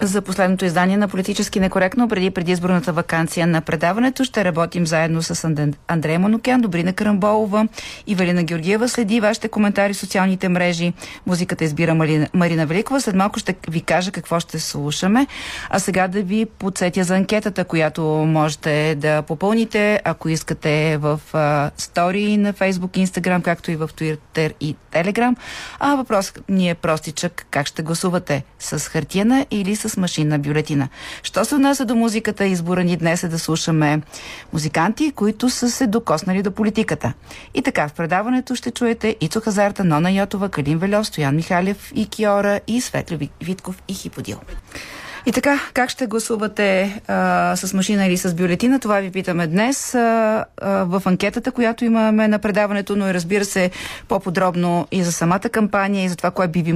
За последното издание на Политически некоректно преди предизборната вакансия на предаването ще работим заедно с Андрея Манукян, Добрина Карамболова и Валина Георгиева. Следи вашите коментари в социалните мрежи. Музиката избира Марина, Великова. След малко ще ви кажа какво ще слушаме. А сега да ви подсетя за анкетата, която можете да попълните, ако искате в стори на Facebook, Instagram, както и в Twitter и Telegram. А въпросът ни е простичък. Как ще гласувате? С хартияна или с машинна бюлетина. Що се отнася до музиката, избора ни днес е да слушаме музиканти, които са се докоснали до политиката. И така, в предаването ще чуете Ицо Хазарта, Нона Йотова, Калин Велев, Стоян Михалев и Киора и Светли Витков и Хиподил. И така, как ще гласувате а, с машина или с бюлетина? Това ви питаме днес а, а, в анкетата, която имаме на предаването, но и разбира се по-подробно и за самата кампания и за това, кое би ви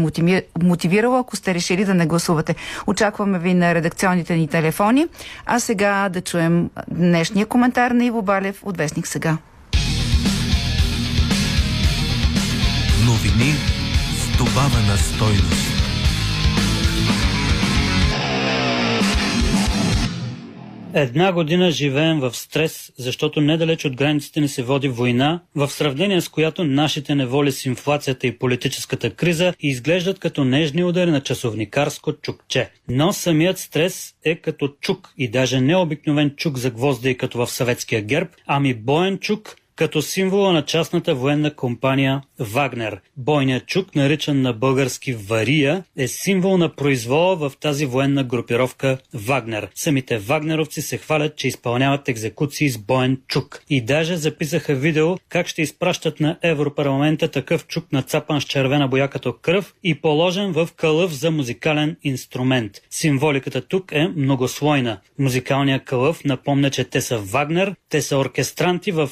мотивирало, ако сте решили да не гласувате. Очакваме ви на редакционните ни телефони. А сега да чуем днешния коментар на Иво Балев от Вестник сега. Новини с добавена стойност. Една година живеем в стрес, защото недалеч от границите ни се води война, в сравнение с която нашите неволи с инфлацията и политическата криза изглеждат като нежни удари на часовникарско чукче. Но самият стрес е като чук и даже не обикновен чук за гвозда и като в съветския герб, ами боен чук, като символа на частната военна компания Вагнер. Бойният чук, наричан на български Вария, е символ на произвола в тази военна групировка Вагнер. Самите вагнеровци се хвалят, че изпълняват екзекуции с боен чук. И даже записаха видео как ще изпращат на Европарламента такъв чук нацапан с червена боя като кръв и положен в кълъв за музикален инструмент. Символиката тук е многослойна. Музикалният кълъв напомня, че те са Вагнер, те са оркестранти в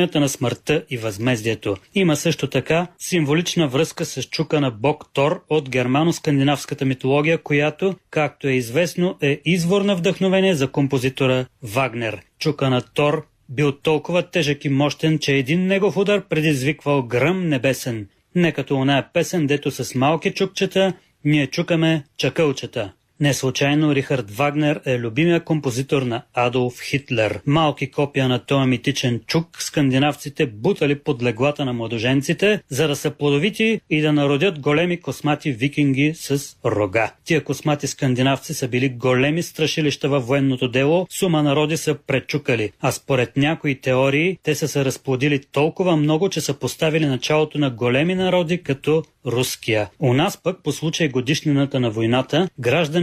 филхармонията на смъртта и възмездието. Има също така символична връзка с чука на бог Тор от германо-скандинавската митология, която, както е известно, е извор на вдъхновение за композитора Вагнер. Чука на Тор бил толкова тежък и мощен, че един негов удар предизвиквал гръм небесен. Не като оная песен, дето с малки чукчета ние чукаме чакълчета. Не случайно Рихард Вагнер е любимия композитор на Адолф Хитлер. Малки копия на този митичен чук скандинавците бутали под леглата на младоженците, за да са плодовити и да народят големи космати викинги с рога. Тия космати скандинавци са били големи страшилища във военното дело, сума народи са пречукали, а според някои теории те са се разплодили толкова много, че са поставили началото на големи народи като руския. У нас пък по случай годишнината на войната,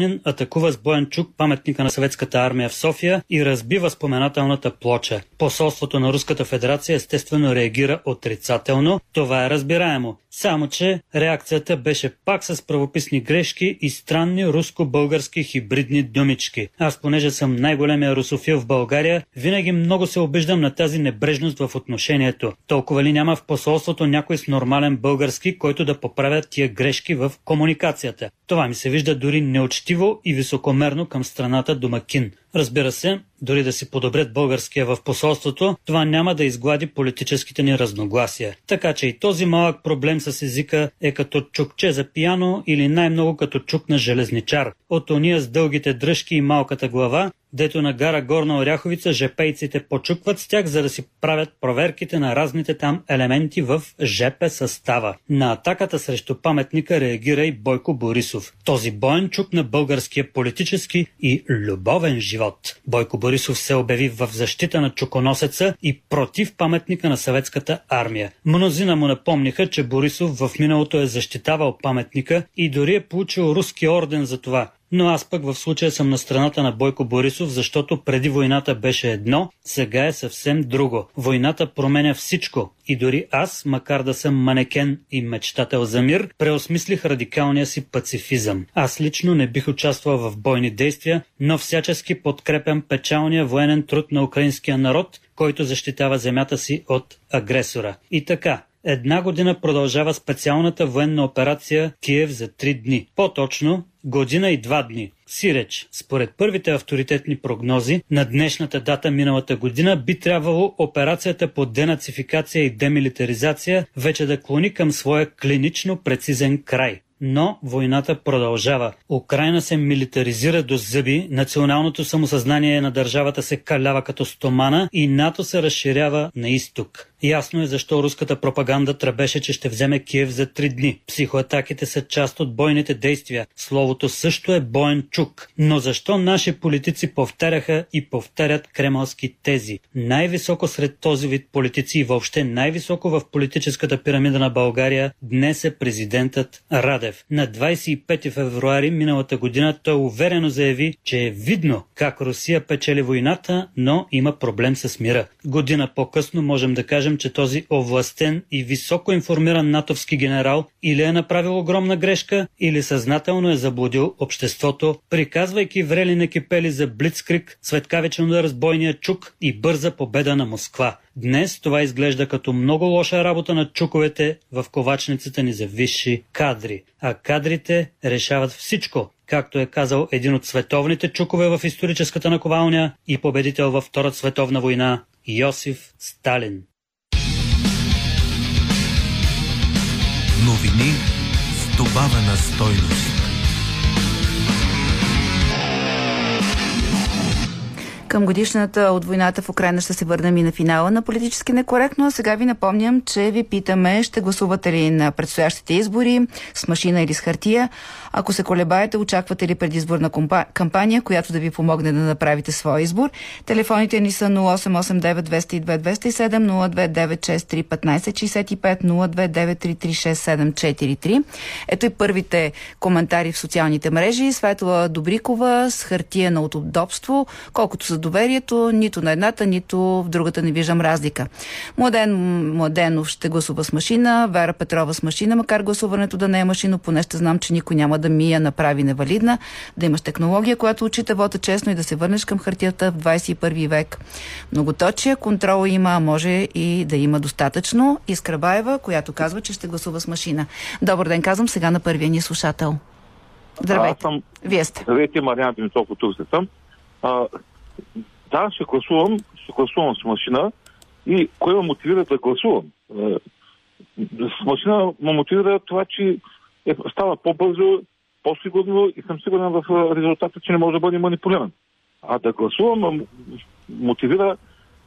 гражданин атакува с боен чук паметника на съветската армия в София и разбива споменателната плоча. Посолството на Руската федерация естествено реагира отрицателно. Това е разбираемо. Само, че реакцията беше пак с правописни грешки и странни руско-български хибридни думички. Аз, понеже съм най-големия русофил в България, винаги много се обиждам на тази небрежност в отношението. Толкова ли няма в посолството някой с нормален български, който да поправят тия грешки в комуникацията? Това ми се вижда дори неучтиво и високомерно към страната домакин. Разбира се, дори да си подобрят българския в посолството, това няма да изглади политическите ни разногласия. Така че и този малък проблем с езика е като чукче за пияно или най-много като чук на железничар. От ония с дългите дръжки и малката глава, дето на гара Горна Оряховица жепейците почукват с тях, за да си правят проверките на разните там елементи в ЖП състава. На атаката срещу паметника реагира и Бойко Борисов. Този боен чук на българския политически и любовен живот. Бойко Борисов се обяви в защита на чуконосеца и против паметника на съветската армия. Мнозина му напомниха, че Борисов в миналото е защитавал паметника и дори е получил руски орден за това. Но аз пък в случая съм на страната на Бойко Борисов, защото преди войната беше едно, сега е съвсем друго. Войната променя всичко. И дори аз, макар да съм манекен и мечтател за мир, преосмислих радикалния си пацифизъм. Аз лично не бих участвал в бойни действия, но всячески подкрепям печалния военен труд на украинския народ, който защитава земята си от агресора. И така, Една година продължава специалната военна операция Киев за три дни. По-точно, година и два дни. Сиреч, според първите авторитетни прогнози, на днешната дата миналата година би трябвало операцията по денацификация и демилитаризация вече да клони към своя клинично прецизен край. Но войната продължава. Украина се милитаризира до зъби, националното самосъзнание на държавата се калява като стомана и НАТО се разширява на изток. Ясно е защо руската пропаганда тръбеше, че ще вземе Киев за три дни. Психоатаките са част от бойните действия. Словото също е боен чук. Но защо наши политици повтаряха и повтарят кремълски тези? Най-високо сред този вид политици и въобще най-високо в политическата пирамида на България днес е президентът Радев. На 25 февруари миналата година той уверено заяви, че е видно как Русия печели войната, но има проблем с мира. Година по-късно можем да кажем, кажем, че този овластен и високо информиран натовски генерал или е направил огромна грешка, или съзнателно е заблудил обществото, приказвайки врели на кипели за Блицкрик, светкавичен на разбойния чук и бърза победа на Москва. Днес това изглежда като много лоша работа на чуковете в ковачницата ни за висши кадри. А кадрите решават всичко, както е казал един от световните чукове в историческата наковалня и победител във Втората световна война Йосиф Сталин. Новини с добавена стойност. Към годишната от войната в Украина ще се върнем и на финала на политически некоректно. А сега ви напомням, че ви питаме, ще гласувате ли на предстоящите избори с машина или с хартия. Ако се колебаете, очаквате ли предизборна кампания, която да ви помогне да направите своя избор. Телефоните ни са 0889 202 207 02963 1565 029336743. Ето и първите коментари в социалните мрежи. Светла Добрикова с хартия на удобство. Колкото за доверието, нито на едната, нито в другата не виждам разлика. Младен Младенов ще гласува с машина, Вера Петрова с машина, макар гласуването да не е машино, поне ще знам, че никой няма да ми я направи невалидна, да имаш технология, която очита вода честно и да се върнеш към хартията в 21 век. Многоточия контрол има, а може и да има достатъчно. Искра Баева, която казва, че ще гласува с машина. Добър ден, казвам сега на първия ни слушател. Здравейте. Съм... Вие сте. Здравейте, Мариан Димитров тук съм. А, да, ще гласувам, ще гласувам с машина и кое ме мотивира да гласувам? С машина ме мотивира това, че е, става по-бързо, по-сигурно и съм сигурен в резултата, че не може да бъде манипулиран. А да гласувам мотивира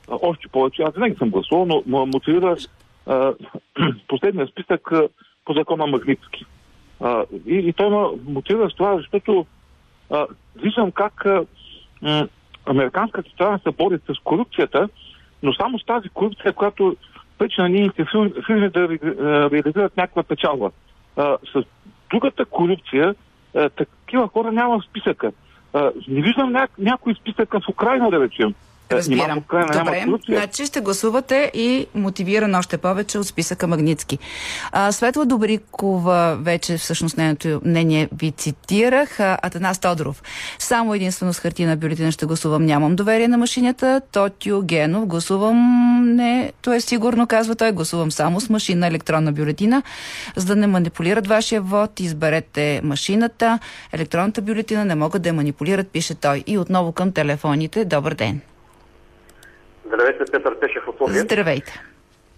още повече. Аз винаги съм гласувал, но мотивира а, последния списък по закона Магнитски. А, и, и той ме мотивира с това, защото а, виждам как а, американската страна се бори с корупцията, но само с тази корупция, която пречи на нейните фирми да реализират някаква печалба. С другата корупция, а, такива хора няма в списъка. Не виждам ня- някой списък в Украина, да речем. Е, Разбирам. Украина, Добре, значи ще гласувате и мотивиран още повече от списъка Магницки. А, Светла Добрикова, вече всъщност нейното мнение ви цитирах. А, Атанас Тодоров. Само единствено с хартина бюлетина ще гласувам. Нямам доверие на машината. Тотио Генов. Гласувам не, то е сигурно, казва той. Гласувам само с машина електронна бюлетина. За да не манипулират вашия вод, изберете машината. Електронната бюлетина не могат да я манипулират, пише той. И отново към телефоните. Добър ден. Здравейте, Петър Пешев от Лобия. Здравейте.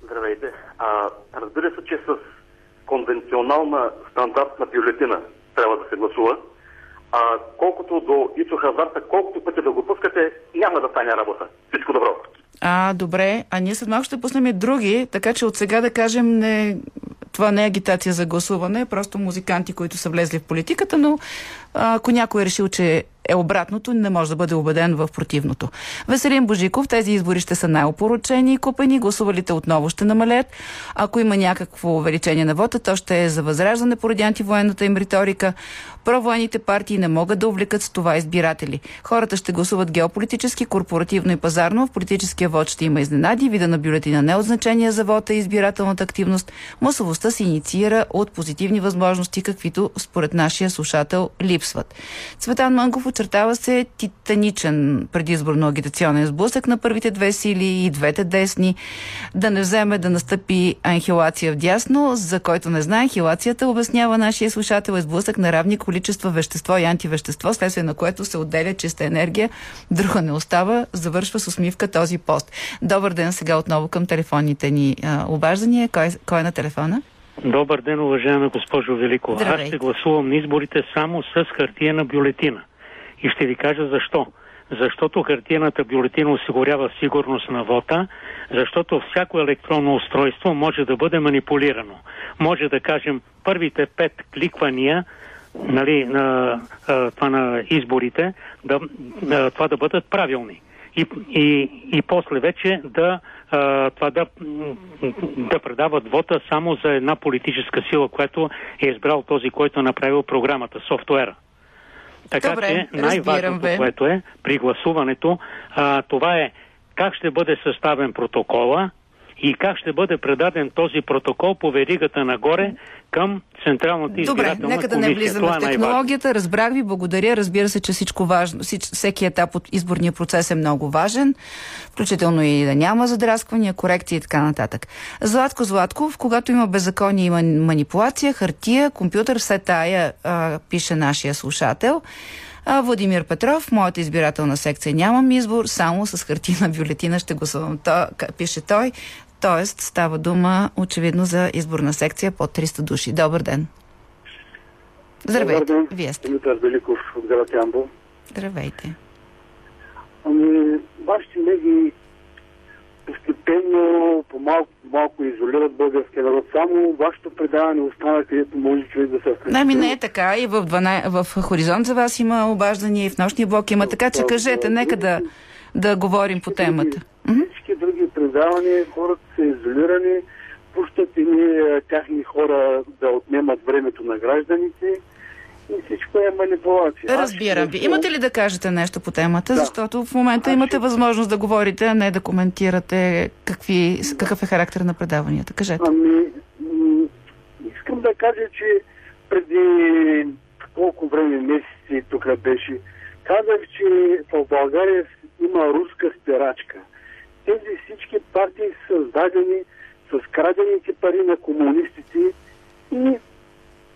Здравейте. А, разбира се, че с конвенционална стандартна бюлетина трябва да се гласува. А колкото до Ицо Хазарта, колкото пъти да го пускате, няма да стане работа. Всичко добро. А, добре. А ние след малко ще пуснем и други, така че от сега да кажем не... Това не е агитация за гласуване, просто музиканти, които са влезли в политиката, но ако някой е решил, че е обратното, не може да бъде убеден в противното. Веселин Божиков, тези избори ще са най-опоручени и купени, гласувалите отново ще намалят. Ако има някакво увеличение на вота, то ще е за възраждане поради антивоенната им риторика. Провоенните партии не могат да увлекат с това избиратели. Хората ще гласуват геополитически, корпоративно и пазарно. В политическия вод ще има изненади, вида на бюлетина не от значение за вота и избирателната активност. Масовостта се инициира от позитивни възможности, каквито според нашия слушател липсват. Цветан Манков очертава се титаничен предизборно агитационен сблъсък на първите две сили и двете десни. Да не вземе да настъпи анхилация в дясно, за който не знае, анхилацията обяснява нашия слушател е сблъсък на равни количества вещество и антивещество, следствие на което се отделя чиста енергия, друга не остава, завършва с усмивка този пост. Добър ден сега отново към телефонните ни а, обаждания. Кой, кой е на телефона? Добър ден, уважаема госпожо Великова. Аз ще гласувам на изборите само с хартиена бюлетина. И ще ви кажа защо. Защото хартиената бюлетина осигурява сигурност на вота, защото всяко електронно устройство може да бъде манипулирано. Може да кажем първите пет кликвания нали, на, това на изборите, да, това да бъдат правилни. И, и, и после вече да, това да, да предават вота само за една политическа сила, която е избрал този, който е направил програмата, софтуера. Така Добре, че най-важното, което е при гласуването, а, това е как ще бъде съставен протокола и как ще бъде предаден този протокол по веригата нагоре към Централната Добре, избирателна нека да не влизаме в е най-важно. технологията. Разбрах ви, благодаря. Разбира се, че всичко важно, всеки етап от изборния процес е много важен, включително и да няма задрасквания, корекции и така нататък. Златко Златков, когато има беззаконие, има манипулация, хартия, компютър, все тая, а, пише нашия слушател. А, Владимир Петров, моята избирателна секция нямам избор, само с хартина бюлетина ще гласувам. То, пише той. Тоест става дума очевидно за изборна секция под 300 души. Добър ден. Здравейте. Добър ден. Вие сте. Димитър Великов от град Ямбол. Здравейте. Ами, вашите медии постепенно, по-малко, малко изолират българския народ. Само вашето предаване остана, където може човек да се Ами не е така. И в, 12, в Хоризонт за вас има обаждания, и в нощния блок има. Така че кажете, нека да, да говорим по темата. Всички други предавания, хората са изолирани, пущат едни а, тяхни хора да отнемат времето на гражданите и всичко е манипулация. Аз Разбирам ви. Имате ли да кажете нещо по темата? Да. Защото в момента Аз имате ще- възможност да говорите, а не да коментирате какви, какъв е характер на предаванията. Кажете. Ами, искам да кажа, че преди колко време месеци тук беше, казах, че в България има руска спирачка. Тези всички партии са създадени с крадените пари на комунистите и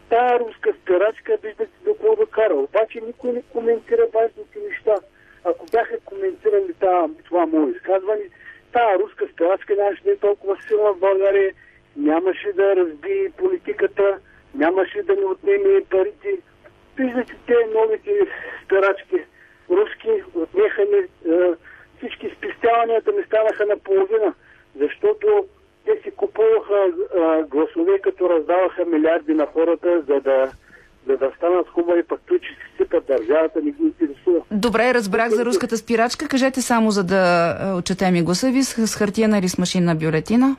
тая руска спирачка, виждате до какво докара. Обаче никой не коментира важните неща. Ако бяха коментирали това, това мое изказване, тая руска спирачка нямаше да е толкова силна в България, нямаше да разби политиката, нямаше да ни отнеме парите. Виждате, те новите спирачки, руски, отнеха ни е, всички спестяванията ми станаха наполовина, защото те си купуваха гласове, като раздаваха милиарди на хората, за да, за да станат хубави, пък той, че си сипат държавата, не ги интересува. Добре, разбрах за руската спирачка. Кажете само, за да отчетем и гласа ви, с, хартияна или с машинна бюлетина.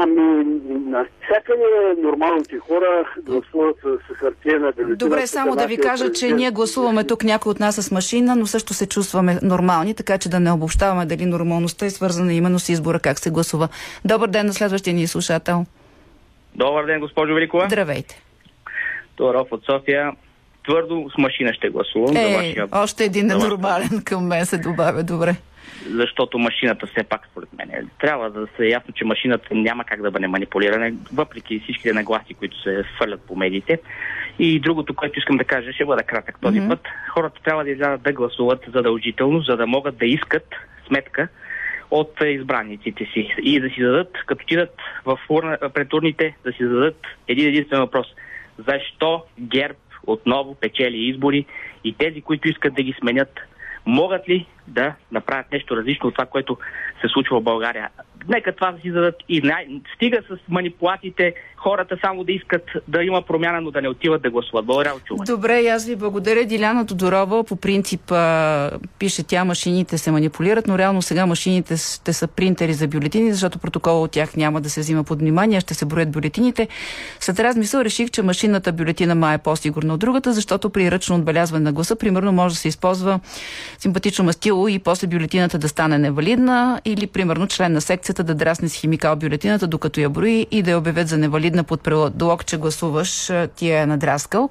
Ами, навсякъде нормалните хора гласуват с, с хартиена бюлетина. Добре, само да ви кажа, че ние гласуваме тук някой от нас с машина, но също се чувстваме нормални, така че да не обобщаваме дали нормалността е свързана именно с избора как се гласува. Добър ден на следващия ни слушател. Добър ден, госпожо Великова. Здравейте. Тодоров от София. Твърдо с машина ще гласувам за Е, вашия... още един за ненормален към мен се добавя. Добре. Защото машината все пак, според мен, е- трябва да се е ясно, че машината няма как да бъде манипулирана, въпреки всичките нагласи, които се свалят по медиите. И другото, което искам да кажа, ще бъда кратък този Мгм. път. Хората трябва да излязат да гласуват задължително, за да могат да искат сметка от е, избранниците си и да си дадат, като отидат в урна, пред урните, да си зададат един единствен въпрос. Защо ГЕРБ отново печели избори и тези, които искат да ги сменят, могат ли да направят нещо различно от това, което се случва в България? Нека това да си зададат и най- стига с манипулациите хората само да искат да има промяна, но да не отиват да гласуват. Благодаря, от чуване. Добре, аз ви благодаря. Диляна Тодорова по принцип а, пише тя, машините се манипулират, но реално сега машините ще са принтери за бюлетини, защото протокола от тях няма да се взима под внимание, ще се броят бюлетините. След размисъл реших, че машинната бюлетина ма е по-сигурна от другата, защото при ръчно отбелязване на гласа, примерно, може да се използва симпатично мастило и после бюлетината да стане невалидна или примерно член на секцията да драсне с химикал бюлетината, докато я брои и да я обявят за невалидна под предлог, че гласуваш, ти е надраскал.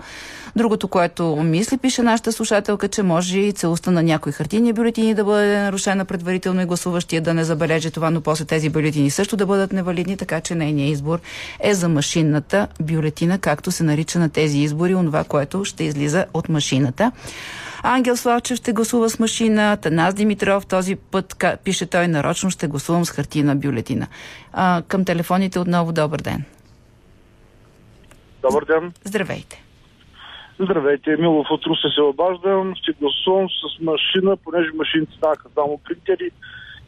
Другото, което мисли, пише нашата слушателка, че може и целостта на някои хартийни бюлетини да бъде нарушена предварително и гласуващия да не забележи това, но после тези бюлетини също да бъдат невалидни, така че нейният избор е за машинната бюлетина, както се нарича на тези избори, онова, което ще излиза от машината. Ангел Славчев ще гласува с машина, Танас Димитров този път, пише той, нарочно ще гласувам с хартийна бюлетина. А, към телефоните отново добър ден. Добър ден. Здравейте. Здравейте, Милов от Русе се обаждам. Ще гласувам с машина, понеже машините ставаха само принтери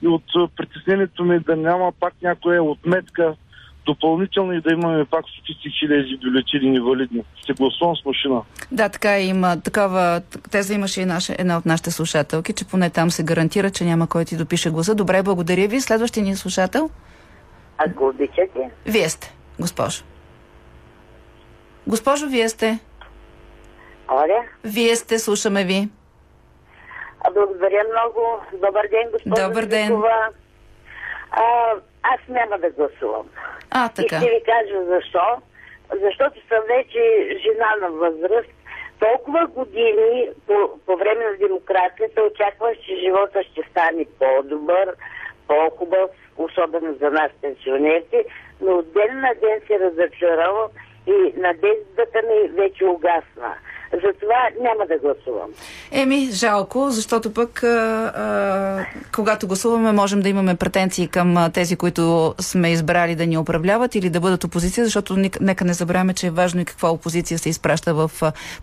и от притеснението ми да няма пак някоя отметка допълнително и да имаме пак стотици хиляди бюлетини невалидни. Ще гласувам с машина. Да, така има. Такава теза имаше и наша, една от нашите слушателки, че поне там се гарантира, че няма кой ти допише гласа. Добре, благодаря ви. Следващия ни слушател? Ако обичате. Вие сте, госпожо. Госпожо, вие сте. Оля? Вие сте, слушаме ви. Благодаря много. Добър ден, госпожо Добър ден. А, аз няма да гласувам. А, така. И ще ви кажа защо. Защото съм вече жена на възраст. Толкова години по, по време на демокрацията очаквах, че живота ще стане по-добър, по-хубав, особено за нас пенсионерите, но от ден на ден се разочаровам и надеждата ми вече угасна. Затова няма да гласувам. Еми, жалко, защото пък а, а, когато гласуваме, можем да имаме претенции към тези, които сме избрали да ни управляват или да бъдат опозиция, защото нека не забравяме, че е важно и каква опозиция се изпраща в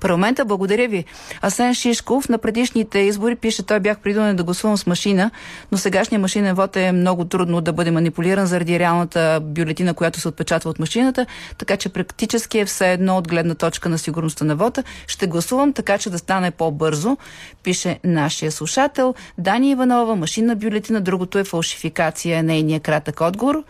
парламента. Благодаря ви. Асен Шишков на предишните избори пише, той бях придонен да гласувам с машина, но сегашния машинен вод е много трудно да бъде манипулиран заради реалната бюлетина, която се отпечатва от машината, така че практически е все едно от гледна точка на сигурността на вода ще гласувам така, че да стане по-бързо, пише нашия слушател. Дани Иванова, машинна бюлетина, другото е фалшификация, нейният кратък отговор.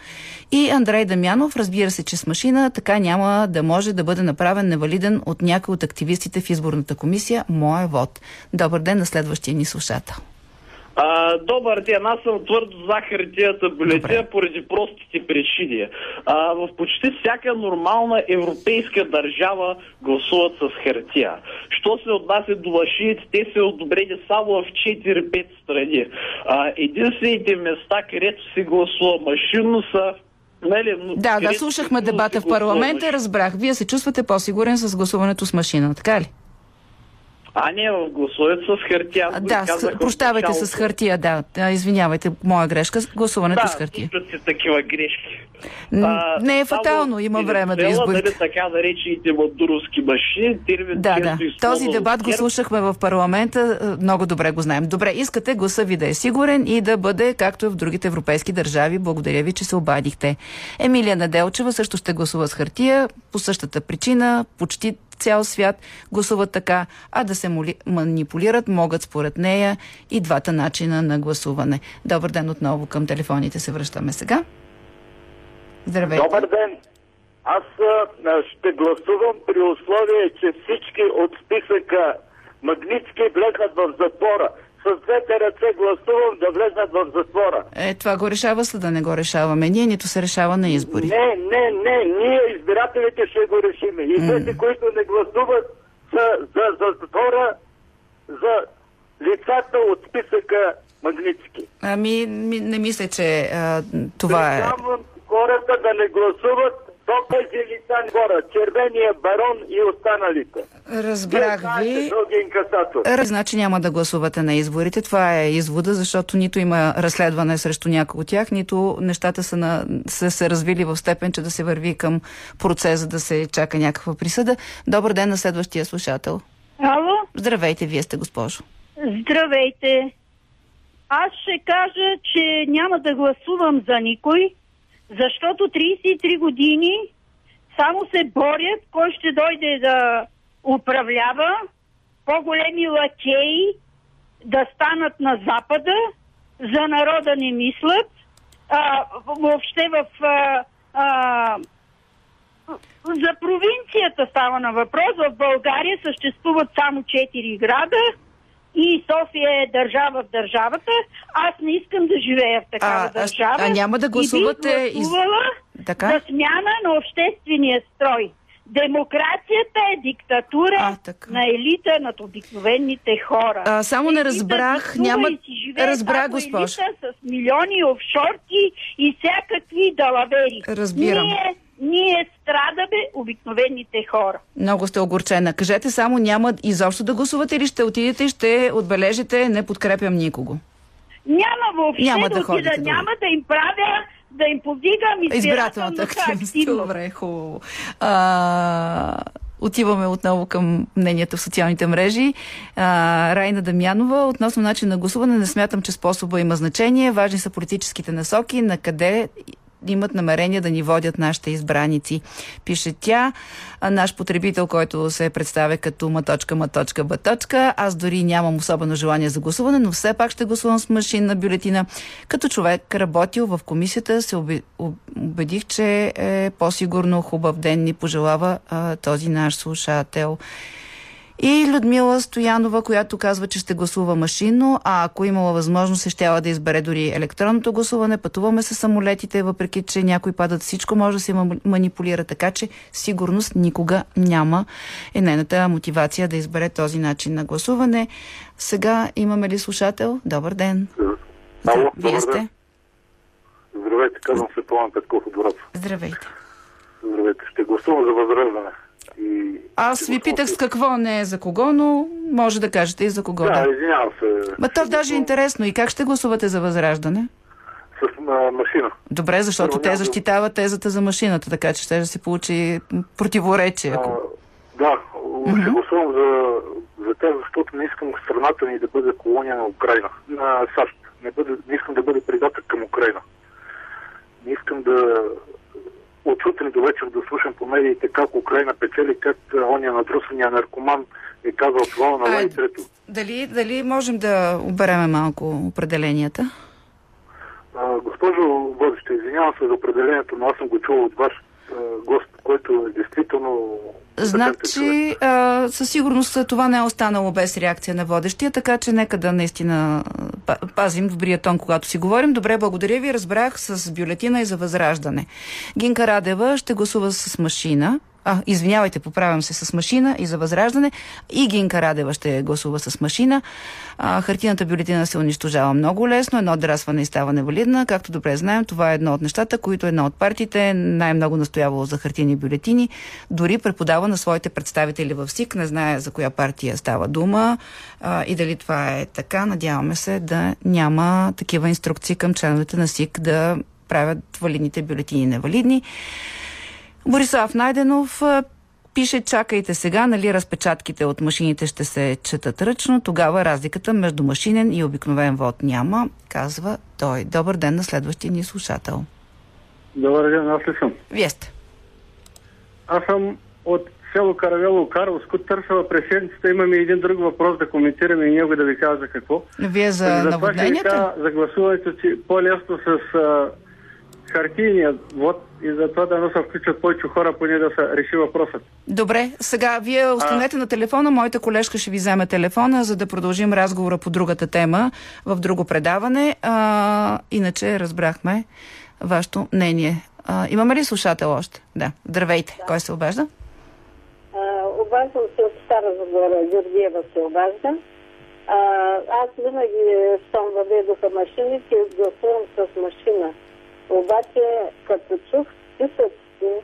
И Андрей Дамянов, разбира се, че с машина така няма да може да бъде направен невалиден от някой от активистите в изборната комисия моя вод. Добър ден на следващия ни слушател. А, добър ден, аз съм твърдо за хартията бюлетина поради простите причини. А, в почти всяка нормална европейска държава гласуват с хартия. Що се отнася до машините, те се одобрени само в 4-5 страни. А, единствените места, където се гласува машинно са Нали, да, да, слушахме дебата в парламента, разбрах. Вие се чувствате по-сигурен с гласуването с машина, така ли? А не в гласуването с хартия. А, да, с, прощавайте с хартия, да. Извинявайте, моя грешка. Гласуването да, с хартия. Да, такива грешки. А, не е фатално, има време да изборите. Нали, така наречените мадуровски машини, термин, да, да. Този дебат го слушахме в парламента, много добре го знаем. Добре, искате гласа ви да е сигурен и да бъде както е в другите европейски държави. Благодаря ви, че се обадихте. Емилия Наделчева също ще гласува с хартия по същата причина. Почти цял свят гласуват така, а да се манипулират могат според нея и двата начина на гласуване. Добър ден отново към телефоните се връщаме сега. Здравейте. Добър ден. Аз ще гласувам при условие, че всички от списъка Магнитски влезнат в затвора с двете ръце гласувам да влезнат в затвора. Е, това го решава съда, не го решаваме. Ние нито се решава на избори. Не, не, не, ние избирателите ще го решиме. И mm. тези, които не гласуват са за, за затвора, за лицата от списъка Магнитски. Ами, не мисля, че а, това е... хората да не гласуват до тези лица хора, червения барон и останалите. Разбрах ви. Раз, значи няма да гласувате на изборите. Това е извода, защото нито има разследване срещу някой от тях, нито нещата са, на, са се развили в степен, че да се върви към процеса да се чака някаква присъда. Добър ден на следващия слушател. Ало? Здравейте, вие сте госпожо. Здравейте. Аз ще кажа, че няма да гласувам за никой, защото 33 години само се борят кой ще дойде да управлява, по-големи лакеи да станат на Запада, за народа не мислят, а, въобще в а, а, за провинцията става на въпрос. В България съществуват само 4 града и София е държава в държавата, аз не искам да живея в такава А, а, държава. а няма да гласувате И из- Така? за смяна на обществения строй. Демокрацията е диктатура А, така. на елита над обикновените хора. А, само не разбрах, гласува няма- разбрах, госпожо. елита с милиони офшорки и всякакви далавери. Разбирам. Ние, ние страдаме обикновените хора. Много сте огорчена. Кажете само, няма изобщо да гласувате или ще отидете и ще отбележите не подкрепям никого? Няма въобще Няма да, да отида, няма да им правя, да им повдигам Избирателната активност. Добре, хубаво. А, отиваме отново към мненията в социалните мрежи. А, Райна Дамянова, относно начин на гласуване, не смятам, че способа има значение. Важни са политическите насоки, на къде имат намерение да ни водят нашите избраници. Пише тя, наш потребител, който се представя като ма.ма.б. Аз дори нямам особено желание за гласуване, но все пак ще гласувам с машинна бюлетина. Като човек, работил в комисията, се убедих, че е по-сигурно хубав ден ни пожелава а, този наш слушател. И Людмила Стоянова, която казва, че ще гласува машинно, а ако имала възможност, ще да избере дори електронното гласуване. Пътуваме с самолетите, въпреки че някои падат, всичко може да се ма- манипулира, така че сигурност никога няма е нейната мотивация да избере този начин на гласуване. Сега имаме ли слушател? Добър ден. Ало, Вие добър сте? Здравейте, казвам се Пламен Петков от. Здравейте. Здравейте, ще гласувам за възраждане. И... Аз ви питах с какво не е за кого, но може да кажете и за кого. Да, Да. извинявам се. Ма то даже е интересно. И как ще гласувате за възраждане? С а, машина. Добре, защото Първо те няма защитават тезата за машината, така че ще да се получи противоречие. Ако... Да, ще гласувам за, за тях, защото не искам страната ни да бъде колония на Украина, на САЩ. Не, бъде, не искам да бъде придатък към Украина. Не искам да от сутрин до вечер да слушам по медиите как Украина печели, как ония надрусвания наркоман е казал това на и трето. Дали, дали можем да обереме малко определенията? А, госпожо Водеща, извинявам се за определението, но аз съм го чувал от ваш а, гост, който е действително... Значи, а, със сигурност това не е останало без реакция на водещия, така че нека да наистина па- пазим добрия тон, когато си говорим. Добре, благодаря ви. Разбрах с бюлетина и за възраждане. Гинка Радева ще гласува с машина. А, извинявайте, поправям се с машина и за възраждане. И Гинка Радева ще гласува с машина. А, хартината бюлетина се унищожава много лесно. Едно отрастване и става невалидна. Както добре знаем, това е едно от нещата, които една от партиите най-много настоявало за хартини бюлетини. Дори преподава на своите представители в СИК. Не знае за коя партия става дума а, и дали това е така. Надяваме се да няма такива инструкции към членовете на СИК да правят валидните бюлетини невалидни. Борислав Найденов пише, чакайте сега, нали разпечатките от машините ще се четат ръчно, тогава разликата между машинен и обикновен вод няма, казва той. Добър ден на следващия ни слушател. Добър ден, аз ли съм? Вие сте. Аз съм от село Каравело, Карловско, търсала през седмицата. Имаме един друг въпрос да коментираме и него да ви кажа за какво. Вие за това ви наводненията? кажа за гласуването, че по-лесно с а, хартийния вод и за това да не се включат повече хора, поне да се реши въпросът. Добре, сега вие останете на телефона, моята колежка ще ви вземе телефона, за да продължим разговора по другата тема в друго предаване. А, иначе разбрахме вашето мнение. А, имаме ли слушател още? Да. Здравейте. Кой се обажда? А, обаждам се от Стара Загора, Георгиева се обажда. А, аз винаги, щом въведоха машините, гласувам с машина. Обаче, като чух списъците,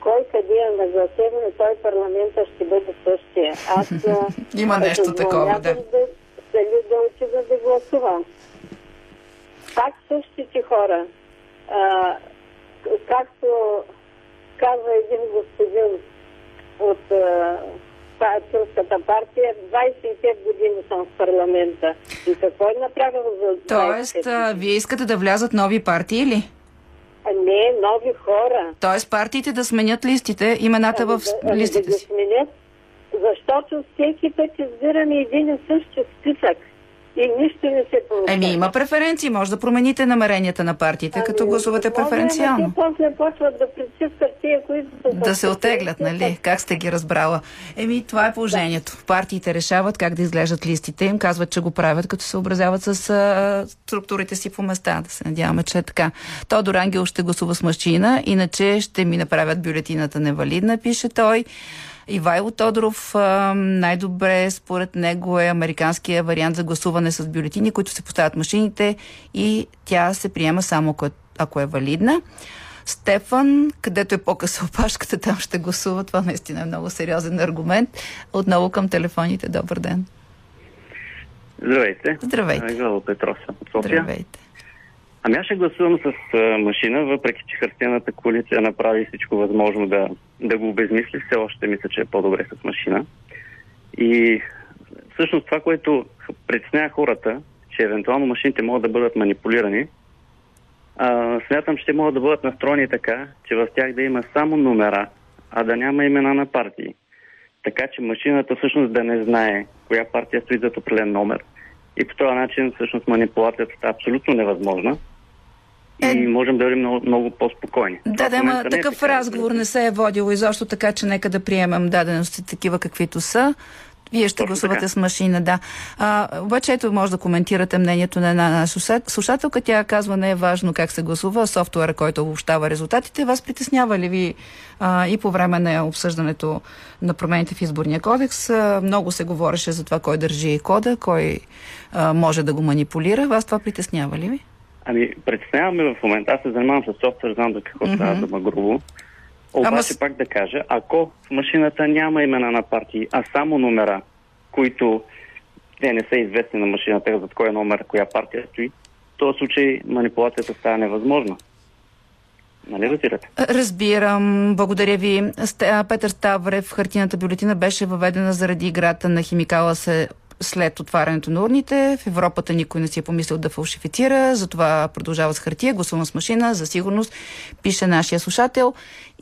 кой къде е нагласен, той парламента ще бъде същия. Аз Има нещо такова, да. Дали да отида да гласувам. Пак същите хора. А, както каза един господин от Турската партия, 25 години съм в парламента. И какво е направил за 25 Тоест, а, вие искате да влязат нови партии ли? А, Не, нови хора. Тоест партиите да сменят листите, имената в Ами да, листите да си. сменят, защото всеки път избираме един и същи списък. И нищо не се получава. Еми, има преференции. Може да промените намеренията на партиите, ами, като гласувате преференциално. Може, после почват да притискат тия, които са... Да се отеглят, нали? Как сте ги разбрала? Еми, това е положението. Да. Партиите решават как да изглеждат листите им. Казват, че го правят, като се съобразяват с а, структурите си по места. Да се надяваме, че е така. Тодор Ангел ще гласува с машина, иначе ще ми направят бюлетината невалидна, пише той. Ивайло Тодоров най-добре според него е американския вариант за гласуване с бюлетини, които се поставят машините и тя се приема само ако е валидна. Стефан, където е по-къса опашката, там ще гласува. Това наистина е много сериозен аргумент. Отново към телефоните. Добър ден. Здравейте. Здравейте. Гало Петров съм от София. Здравейте. Ами аз ще гласувам с машина, въпреки че хартияната коалиция направи всичко възможно да, да го обезмисли. Все още мисля, че е по-добре с машина. И всъщност това, което притеснява хората, че евентуално машините могат да бъдат манипулирани, а, смятам, че могат да бъдат настроени така, че в тях да има само номера, а да няма имена на партии. Така че машината всъщност да не знае коя партия стои зад определен номер. И по този начин всъщност манипулацията е абсолютно невъзможна и можем да бъдем много, много по-спокойни. Да, да, ама такъв така, разговор не се е водил изобщо така, че нека да приемем дадености такива каквито са. Вие ще гласувате така. с машина, да. А, обаче ето може да коментирате мнението на една слушателка. Тя казва не е важно как се гласува, софтуера, който обобщава резултатите. Вас притеснява ли ви а, и по време на обсъждането на промените в изборния кодекс? А, много се говореше за това кой държи кода, кой а, може да го манипулира. Вас това притеснява ли ви? Ами, представяме в момента, аз се занимавам с софтуер, знам за какво mm-hmm. става дума грубо. Обаче Ама... пак да кажа, ако в машината няма имена на партии, а само номера, които те не са известни на машината, за кой е номер, коя партия стои, в този случай манипулацията става невъзможна. Нали разбирате? Разбирам. Благодаря ви. Петър Ставрев, хартината бюлетина беше въведена заради играта на химикала се след отварянето на урните. В Европата никой не си е помислил да фалшифицира, затова продължава с хартия, гласувам с машина, за сигурност, пише нашия слушател.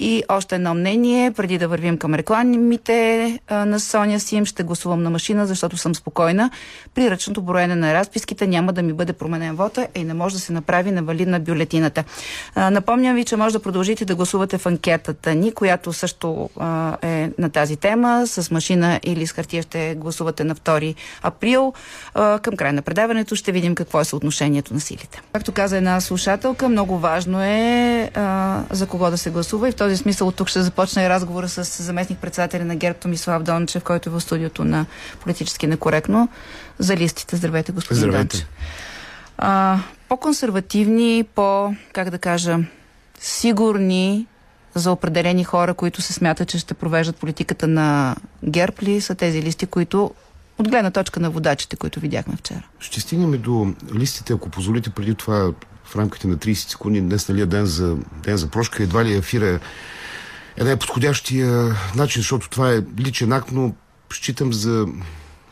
И още едно мнение, преди да вървим към рекламите на Соня Сим, ще гласувам на машина, защото съм спокойна. При ръчното броене на разписките няма да ми бъде променен вота и не може да се направи на валидна бюлетината. Напомням ви, че може да продължите да гласувате в анкетата ни, която също е на тази тема. С машина или с хартия ще гласувате на 2 април. Към края на предаването ще видим какво е съотношението на силите. Както каза една слушателка, много важно е а, за кого да се гласува и в този смисъл от тук ще започне разговора с заместник председателя на ГЕРБ Томислав Дончев, който е в студиото на политически некоректно за листите. Здравейте, господин Здравейте. Дончев. А, по-консервативни, по, как да кажа, сигурни за определени хора, които се смятат, че ще провеждат политиката на ГЕРБ ли са тези листи, които от гледна точка на водачите, които видяхме вчера. Ще стигнем до листите, ако позволите преди това в рамките на 30 секунди. Днес нали е ден за, ден за прошка. Едва ли ефира е най-подходящия начин, защото това е личен акт, но считам за,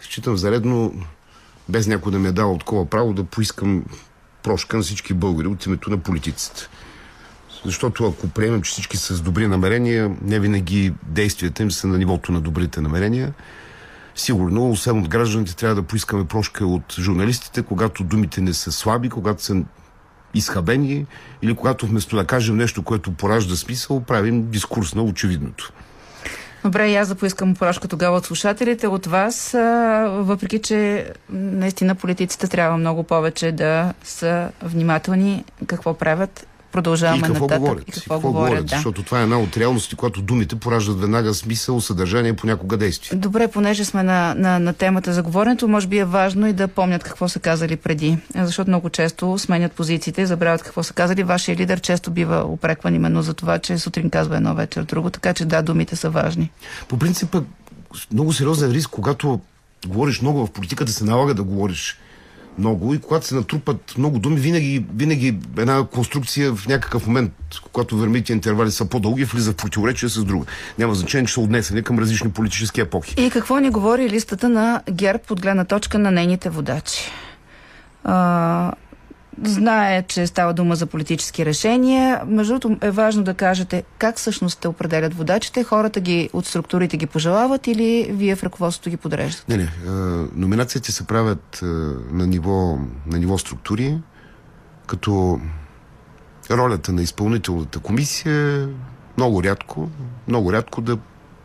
считам за редно, без някой да ми е дал такова право, да поискам прошка на всички българи от името на политиците. Защото ако приемем, че всички са с добри намерения, не винаги действията им са на нивото на добрите намерения. Сигурно, освен от гражданите, трябва да поискаме прошка от журналистите, когато думите не са слаби, когато са изхабени или когато вместо да кажем нещо, което поражда смисъл, правим дискурс на очевидното. Добре, и аз да поискам прошка тогава от слушателите, от вас, въпреки че наистина политиците трябва много повече да са внимателни какво правят продължаваме и какво нататък. Говорят, и какво, какво говорят, говорят да. защото това е една от реалности, която думите пораждат веднага смисъл, съдържание, понякога действие. Добре, понеже сме на, на, на темата за говоренето, може би е важно и да помнят какво са казали преди, защото много често сменят позициите забравят какво са казали. Вашия лидер често бива упрекван именно за това, че сутрин казва едно вечер друго, така че да, думите са важни. По принцип, много сериозен риск, когато говориш много в политиката, се налага да говориш много и когато се натрупат много думи, винаги, винаги една конструкция в някакъв момент, когато вермите интервали са по-дълги, влиза в противоречие с друга. Няма значение, че са отнесени към различни политически епохи. И какво ни говори листата на ГЕРБ от гледна точка на нейните водачи? А, знае, че става дума за политически решения. Между другото е важно да кажете как всъщност те определят водачите. Хората ги от структурите ги пожелават или вие в ръководството ги подреждате? Не, не. Номинациите се правят на, ниво, на ниво структури, като ролята на изпълнителната комисия много рядко, много рядко да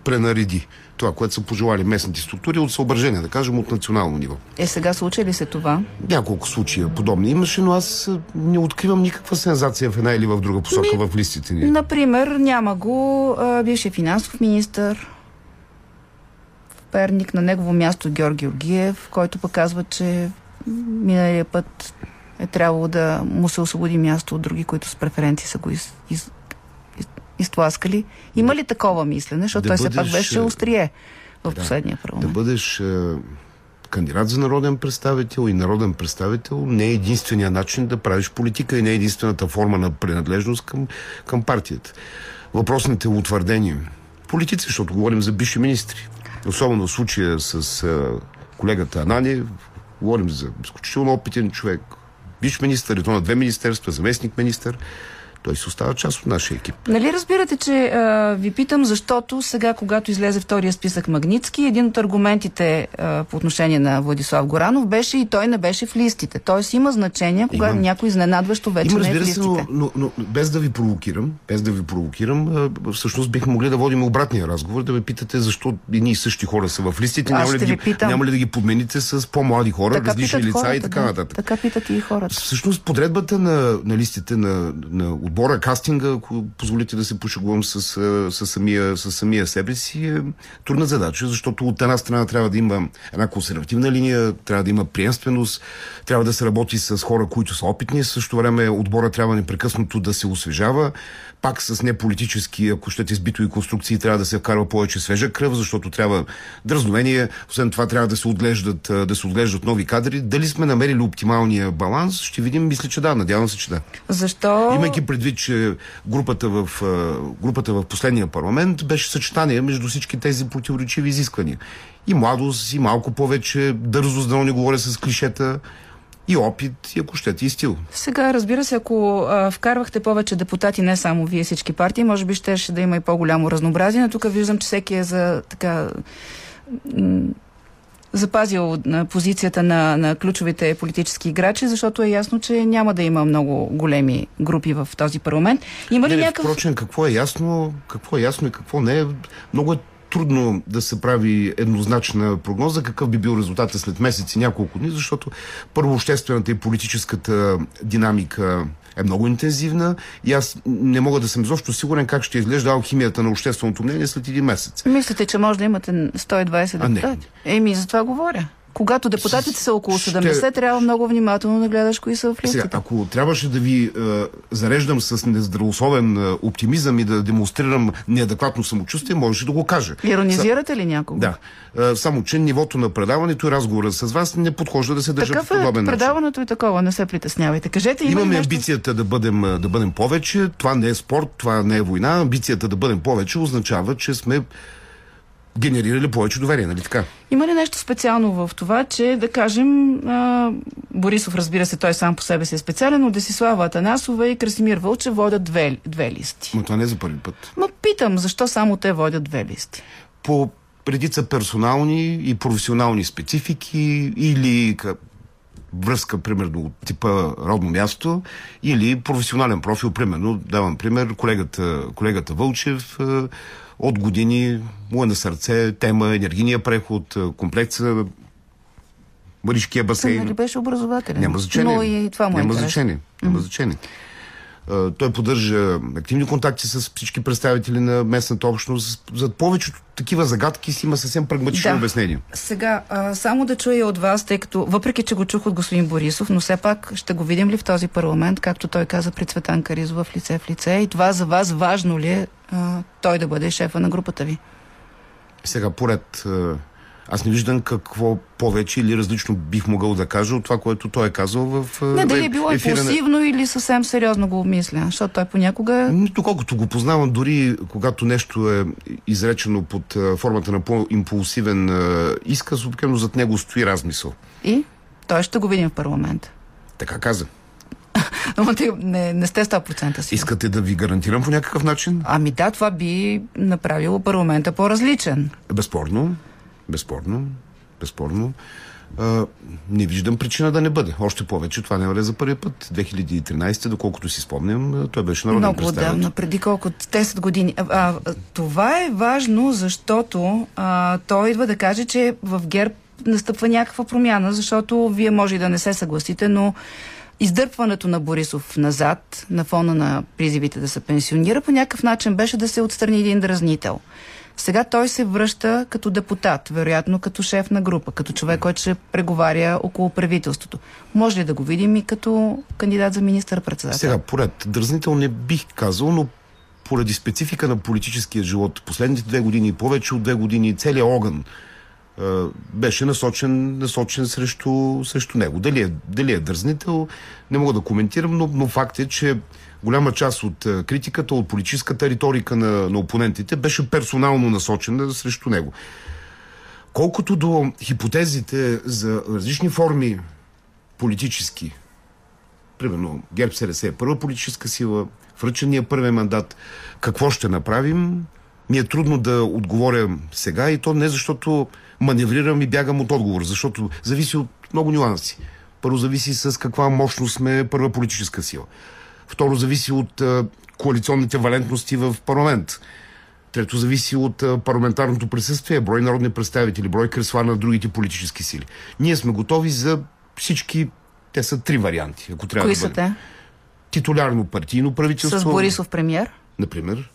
пренареди това, което са пожелали местните структури от съображение, да кажем, от национално ниво. Е, сега случи ли се това? Няколко случая подобни имаше, но аз не откривам никаква сензация в една или в друга посока Ми, в листите ни. Например, няма го а, бившия финансов министр в Перник, на негово място Георги Георгиев, който пък казва, че миналия път е трябвало да му се освободи място от други, които с преференции са го из, из, изтласкали. Има ли такова мислене? Защото да той все пак беше острие в да, последния парламент. Да бъдеш е, кандидат за народен представител и народен представител не е единствения начин да правиш политика и не е единствената форма на принадлежност към, към партията. Въпросните утвърдени политици, защото говорим за бивши министри. Особено в случая с е, колегата Анани, говорим за изключително опитен човек, бивш министър, и то на две министерства, заместник министър той си остава част от нашия екип. Нали разбирате, че а, ви питам, защото сега, когато излезе втория списък Магницки, един от аргументите а, по отношение на Владислав Горанов беше и той не беше в листите. Тоест има значение, когато има... някой изненадващо вече има, не е в листите. Се, но, но, но, без да ви провокирам, без да ви провокирам, а, всъщност бихме могли да водим обратния разговор, да ви питате защо едни и същи хора са в листите, няма ли, да ги, питам. няма ли да ги подмените с по-млади хора, така различни лица хората, и така да. нататък. Така питат и хората. Всъщност подредбата на, на листите на, на отбора, кастинга, ако позволите да се пошегувам с, с, самия, с самия себе си, е трудна задача, защото от една страна трябва да има една консервативна линия, трябва да има приемственост, трябва да се работи с хора, които са опитни, в същото време отбора трябва непрекъснато да се освежава, пак с неполитически, ако щете, избито и конструкции, трябва да се вкарва повече свежа кръв, защото трябва дразновение, освен това трябва да се отглеждат, да се отглеждат нови кадри. Дали сме намерили оптималния баланс, ще видим, мисля, че да, надявам се, че да. Защо? Имайки предвид, че групата в, групата в последния парламент беше съчетание между всички тези противоречиви изисквания. И младост, и малко повече дързост, да не говоря с клишета, и опит, и ако щете, и стил. Сега, разбира се, ако а, вкарвахте повече депутати, не само вие всички партии, може би ще, ще да има и по-голямо разнообразие, но тук виждам, че всеки е за така запазил на позицията на, на ключовите политически играчи, защото е ясно, че няма да има много големи групи в този парламент. Има ли не, някакъв... Впрочем, какво е ясно, какво е ясно и какво не е, много е трудно да се прави еднозначна прогноза какъв би бил резултата след месеци, няколко дни, защото първо обществената и политическата динамика е много интензивна и аз не мога да съм изобщо сигурен как ще изглежда алхимията на общественото мнение след един месец. Мислите, че може да имате 120 депутати? Еми, за това говоря. Когато депутатите са около 70, ще... трябва много внимателно да гледаш кои са в листите. Сега, ако трябваше да ви е, зареждам с нездравословен е, оптимизъм и да демонстрирам неадекватно самочувствие, можеше да го кажа. Иронизирате ли някого? Да. Е, само, че нивото на предаването и разговора с вас не подхожда да се държа Такъв по подобен е предаването и такова, не се притеснявайте. Кажете, има Имаме нещо... амбицията да бъдем, да бъдем повече. Това не е спорт, това не е война. Амбицията да бъдем повече означава, че сме генерирали повече доверие, нали така? Има ли нещо специално в това, че да кажем а, Борисов, разбира се, той сам по себе си е специален, но Десислава Атанасова и Красимир Вълче водят две, две листи. Но това не е за първи път. Но питам, защо само те водят две листи? По предица персонални и професионални специфики или връзка, примерно, от типа родно място или професионален профил, примерно, давам пример, колегата, колегата Вълчев от години му е на сърце тема енергийния преход, комплекса Маришкия басейн. Нали беше образователен? Няма значение. Но и това му е Няма значение. Няма значение. Той поддържа активни контакти с всички представители на местната общност. За повечето такива загадки си има съвсем прагматично да. обяснение. Сега, а, само да чуя от вас, тъй като, въпреки че го чух от господин Борисов, но все пак ще го видим ли в този парламент, както той каза при Цветан Каризова в лице в лице. И това за вас важно ли е а, той да бъде шефа на групата ви? Сега, поред аз не виждам какво повече или различно бих могъл да кажа от това, което той е казал в Не, дали е било импулсивно на... или съвсем сериозно го обмисля, защото той понякога... Доколкото го познавам, дори когато нещо е изречено под формата на по-импулсивен изказ, обикновено зад него стои размисъл. И? Той ще го видим в парламента. Така каза. Но те не, не сте 100% си. Искате да ви гарантирам по някакъв начин? Ами да, това би направило парламента по-различен. Безспорно. Безспорно. Безспорно. А, не виждам причина да не бъде. Още повече, това не е за първи път. 2013, доколкото си спомням, той беше народен Много представител. преди колко 10 години. А, а, това е важно, защото а, той идва да каже, че в ГЕРБ настъпва някаква промяна, защото вие може и да не се съгласите, но издърпването на Борисов назад, на фона на призивите да се пенсионира, по някакъв начин беше да се отстрани един дразнител. Сега той се връща като депутат, вероятно като шеф на група, като човек, който ще преговаря около правителството. Може ли да го видим и като кандидат за министър-председател? Сега, поред дразнител не бих казал, но поради специфика на политическия живот, последните две години, повече от две години, целият огън а, беше насочен, насочен срещу, срещу него. Дали е, дали е дразнител, не мога да коментирам, но, но факт е, че голяма част от а, критиката, от политическата риторика на, на опонентите беше персонално насочена срещу него. Колкото до хипотезите за различни форми политически, примерно ГЕРБ СРС е първа политическа сила, връчения първи мандат, какво ще направим, ми е трудно да отговоря сега и то не защото маневрирам и бягам от отговор, защото зависи от много нюанси. Първо зависи с каква мощност сме първа политическа сила. Второ зависи от коалиционните валентности в парламент. Трето зависи от парламентарното присъствие, брой народни представители, брой кресла на другите политически сили. Ние сме готови за всички, те са три варианти, ако трябва Кои да са бъдем. те? Титулярно партийно правителство. С Борисов премьер? Например.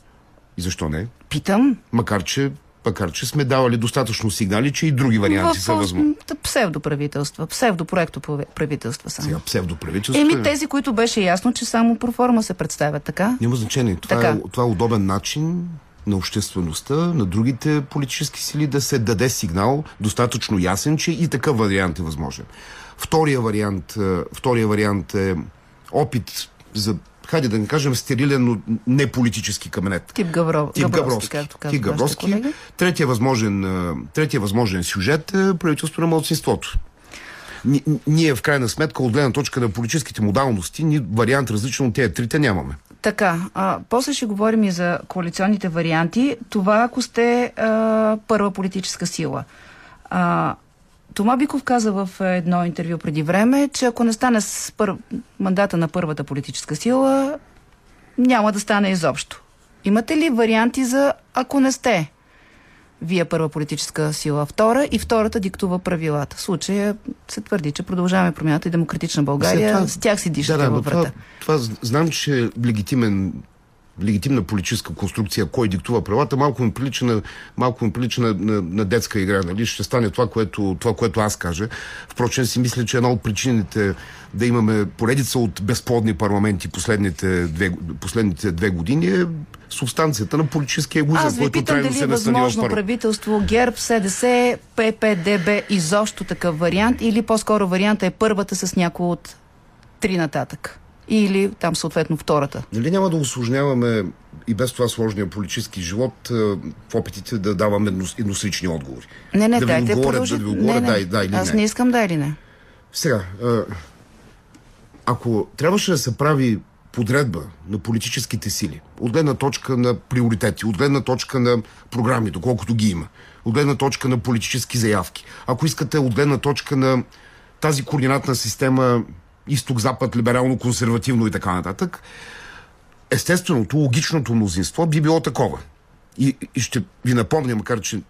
И защо не? Питам. Макар, че макар че сме давали достатъчно сигнали, че и други варианти в, са възможни. псевдоправителства, псевдопроекто правителства само. Сега псевдоправителство. Еми е- тези, които беше ясно, че само проформа се представят така. Няма значение. Това Така. е, това е удобен начин на обществеността, на другите политически сили да се даде сигнал достатъчно ясен, че и такъв вариант е възможен. Втория вариант, е, втория вариант е опит за, хайде да не кажем, стерилен, но не политически кабинет. Тип Гавро, Тип както казват Тип колеги. Третия възможен, третия възможен сюжет е правителство на младсинството. Ни- Ние в крайна сметка от гледна точка на политическите модалности ни вариант различен от тези трите нямаме. Така, а, после ще говорим и за коалиционните варианти. Това ако сте а, първа политическа сила. А, Тома Биков каза в едно интервю преди време, че ако не стане с пър... мандата на първата политическа сила, няма да стане изобщо. Имате ли варианти за ако не сте? Вие първа политическа сила, втора и втората диктува правилата. В случая се твърди, че продължаваме промяната и демократична България. Това- С тях си дишате да, във врата. това, това знам, че е легитимен легитимна политическа конструкция, кой диктува правата, малко ми прилича на, малко ми прилича на, на, на детска игра. Нали? Ще стане това което, това, което аз кажа. Впрочем, си мисля, че една от причините да имаме поредица от безплодни парламенти последните две, последните две години е субстанцията на политическия егоизъм, Аз ви който питам дали се е в възможно парламент. правителство ГЕРБ, СДС, ППДБ изобщо такъв вариант или по-скоро варианта е първата с някой от три нататък. Или там съответно втората. Дали няма да осложняваме и без това сложния политически живот в опитите да даваме еднос- едносрични отговори? Не, не, да дайте отговоря, продължи. да ви отговоря не, не. да, да или Аз не. не искам да или не. Сега, ако трябваше да се прави подредба на политическите сили, от гледна точка на приоритети, от гледна точка на програми, доколкото ги има, от гледна точка на политически заявки, ако искате от гледна точка на тази координатна система изток-запад, либерално-консервативно и така нататък, естественото, логичното мнозинство би било такова. И, и ще ви напомня, макар че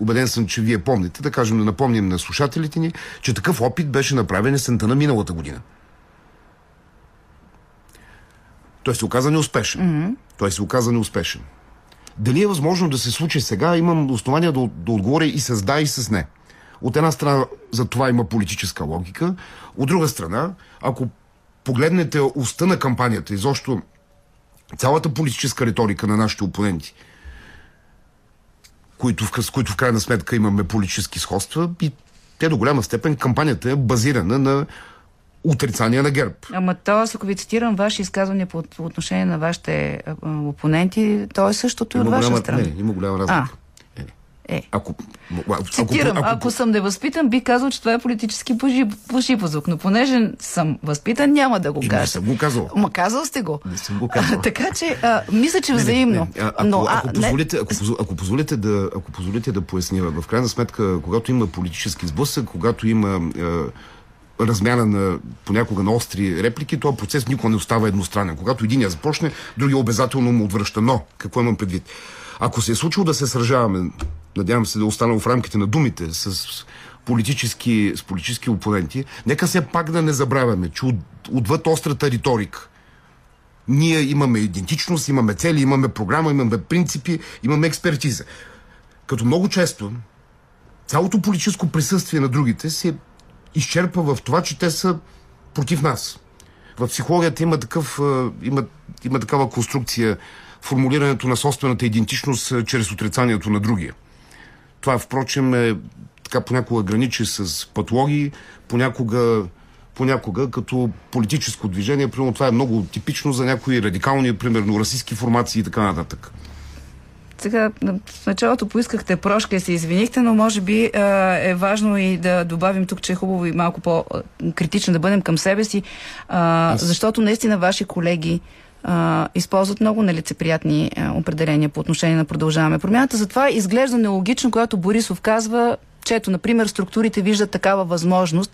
убеден съм, че вие помните, да кажем, да напомним на слушателите ни, че такъв опит беше направен есента на миналата година. Той се оказа неуспешен. Mm-hmm. Той се оказа неуспешен. Дали е възможно да се случи сега, имам основания да, да отговоря и с да, и с не. От една страна, за това има политическа логика. От друга страна, ако погледнете уста на кампанията, изобщо цялата политическа риторика на нашите опоненти, които, с които в крайна сметка имаме политически сходства, и те до голяма степен кампанията е базирана на отрицание на ГЕРБ. Ама то, ако ви цитирам ваши изказвания по, по отношение на вашите опоненти, то е същото и от ваша страна. не, има голяма разлика. А. Е. Ако, ако, Цитирам, ако, ако съм невъзпитан, би казал, че това е политически пошипозук, но понеже съм възпитан, няма да го кажа. Не съм го казал. Ма казал сте го. Не съм го казал. така че, а, мисля, че взаимно. Не, не, не. Ако, но, ако, позволите, ако, ако, позволите да, ако позволите да поясня, в крайна сметка, когато има политически сблъсък, когато има е, размяна на понякога на остри реплики, този процес никога не остава едностранен. Когато един я започне, другия обязателно му отвръща. Но, какво имам предвид? Ако се е случило да се сражаваме, надявам се да останало в рамките на думите, с политически, с политически опоненти, нека се пак да не забравяме, че от, отвъд острата риторика, ние имаме идентичност, имаме цели, имаме програма, имаме принципи, имаме експертиза. Като много често цялото политическо присъствие на другите се изчерпва в това, че те са против нас. В психологията има, такъв, има, има такава конструкция формулирането на собствената идентичност чрез отрицанието на другия. Това, впрочем, е така понякога граничи с патологии, понякога понякога като политическо движение. Примерно това е много типично за някои радикални, примерно расистски формации и така нататък. Сега, в началото поискахте прошка и се извинихте, но може би е важно и да добавим тук, че е хубаво и малко по-критично да бъдем към себе си, Аз... защото наистина ваши колеги а, използват много нелицеприятни а, определения по отношение на продължаваме промяната. Затова изглежда нелогично, когато Борисов казва, че ето, например, структурите виждат такава възможност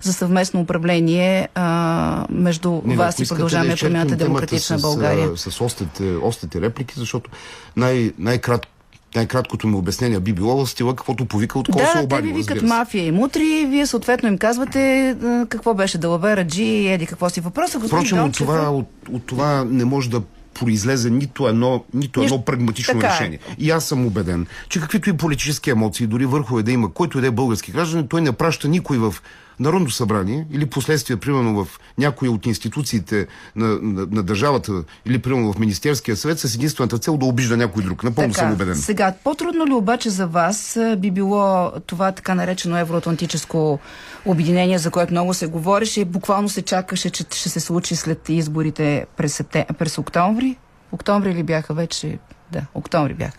за съвместно управление а, между не, вас и продължаваме да промяната Демократична с, България. С, с остите, остите реплики, защото най- най-кратко най-краткото ми обяснение би било в стила каквото повика от кого да, се обади. Да, ви викат мафия и мутри, вие съответно им казвате какво беше Далавера, Джи, еди какво си въпроса. Впрочем, от това, от, от това не може да произлезе нито едно, нито едно Нищо, прагматично така е. решение. Е. И аз съм убеден, че каквито и политически емоции, дори върхове да има, който и да е български граждан, той не праща никой в Народно събрание или последствие, примерно в някои от институциите на, на, на държавата или примерно в Министерския съвет с единствената цел да обижда някой друг. Напълно така, съм убеден. Сега, по-трудно ли обаче за вас би било това така наречено евроатлантическо обединение, за което много се говореше, буквално се чакаше, че ще се случи след изборите през, септем... през октомври? Октомври ли бяха вече? Да, октомври бяха.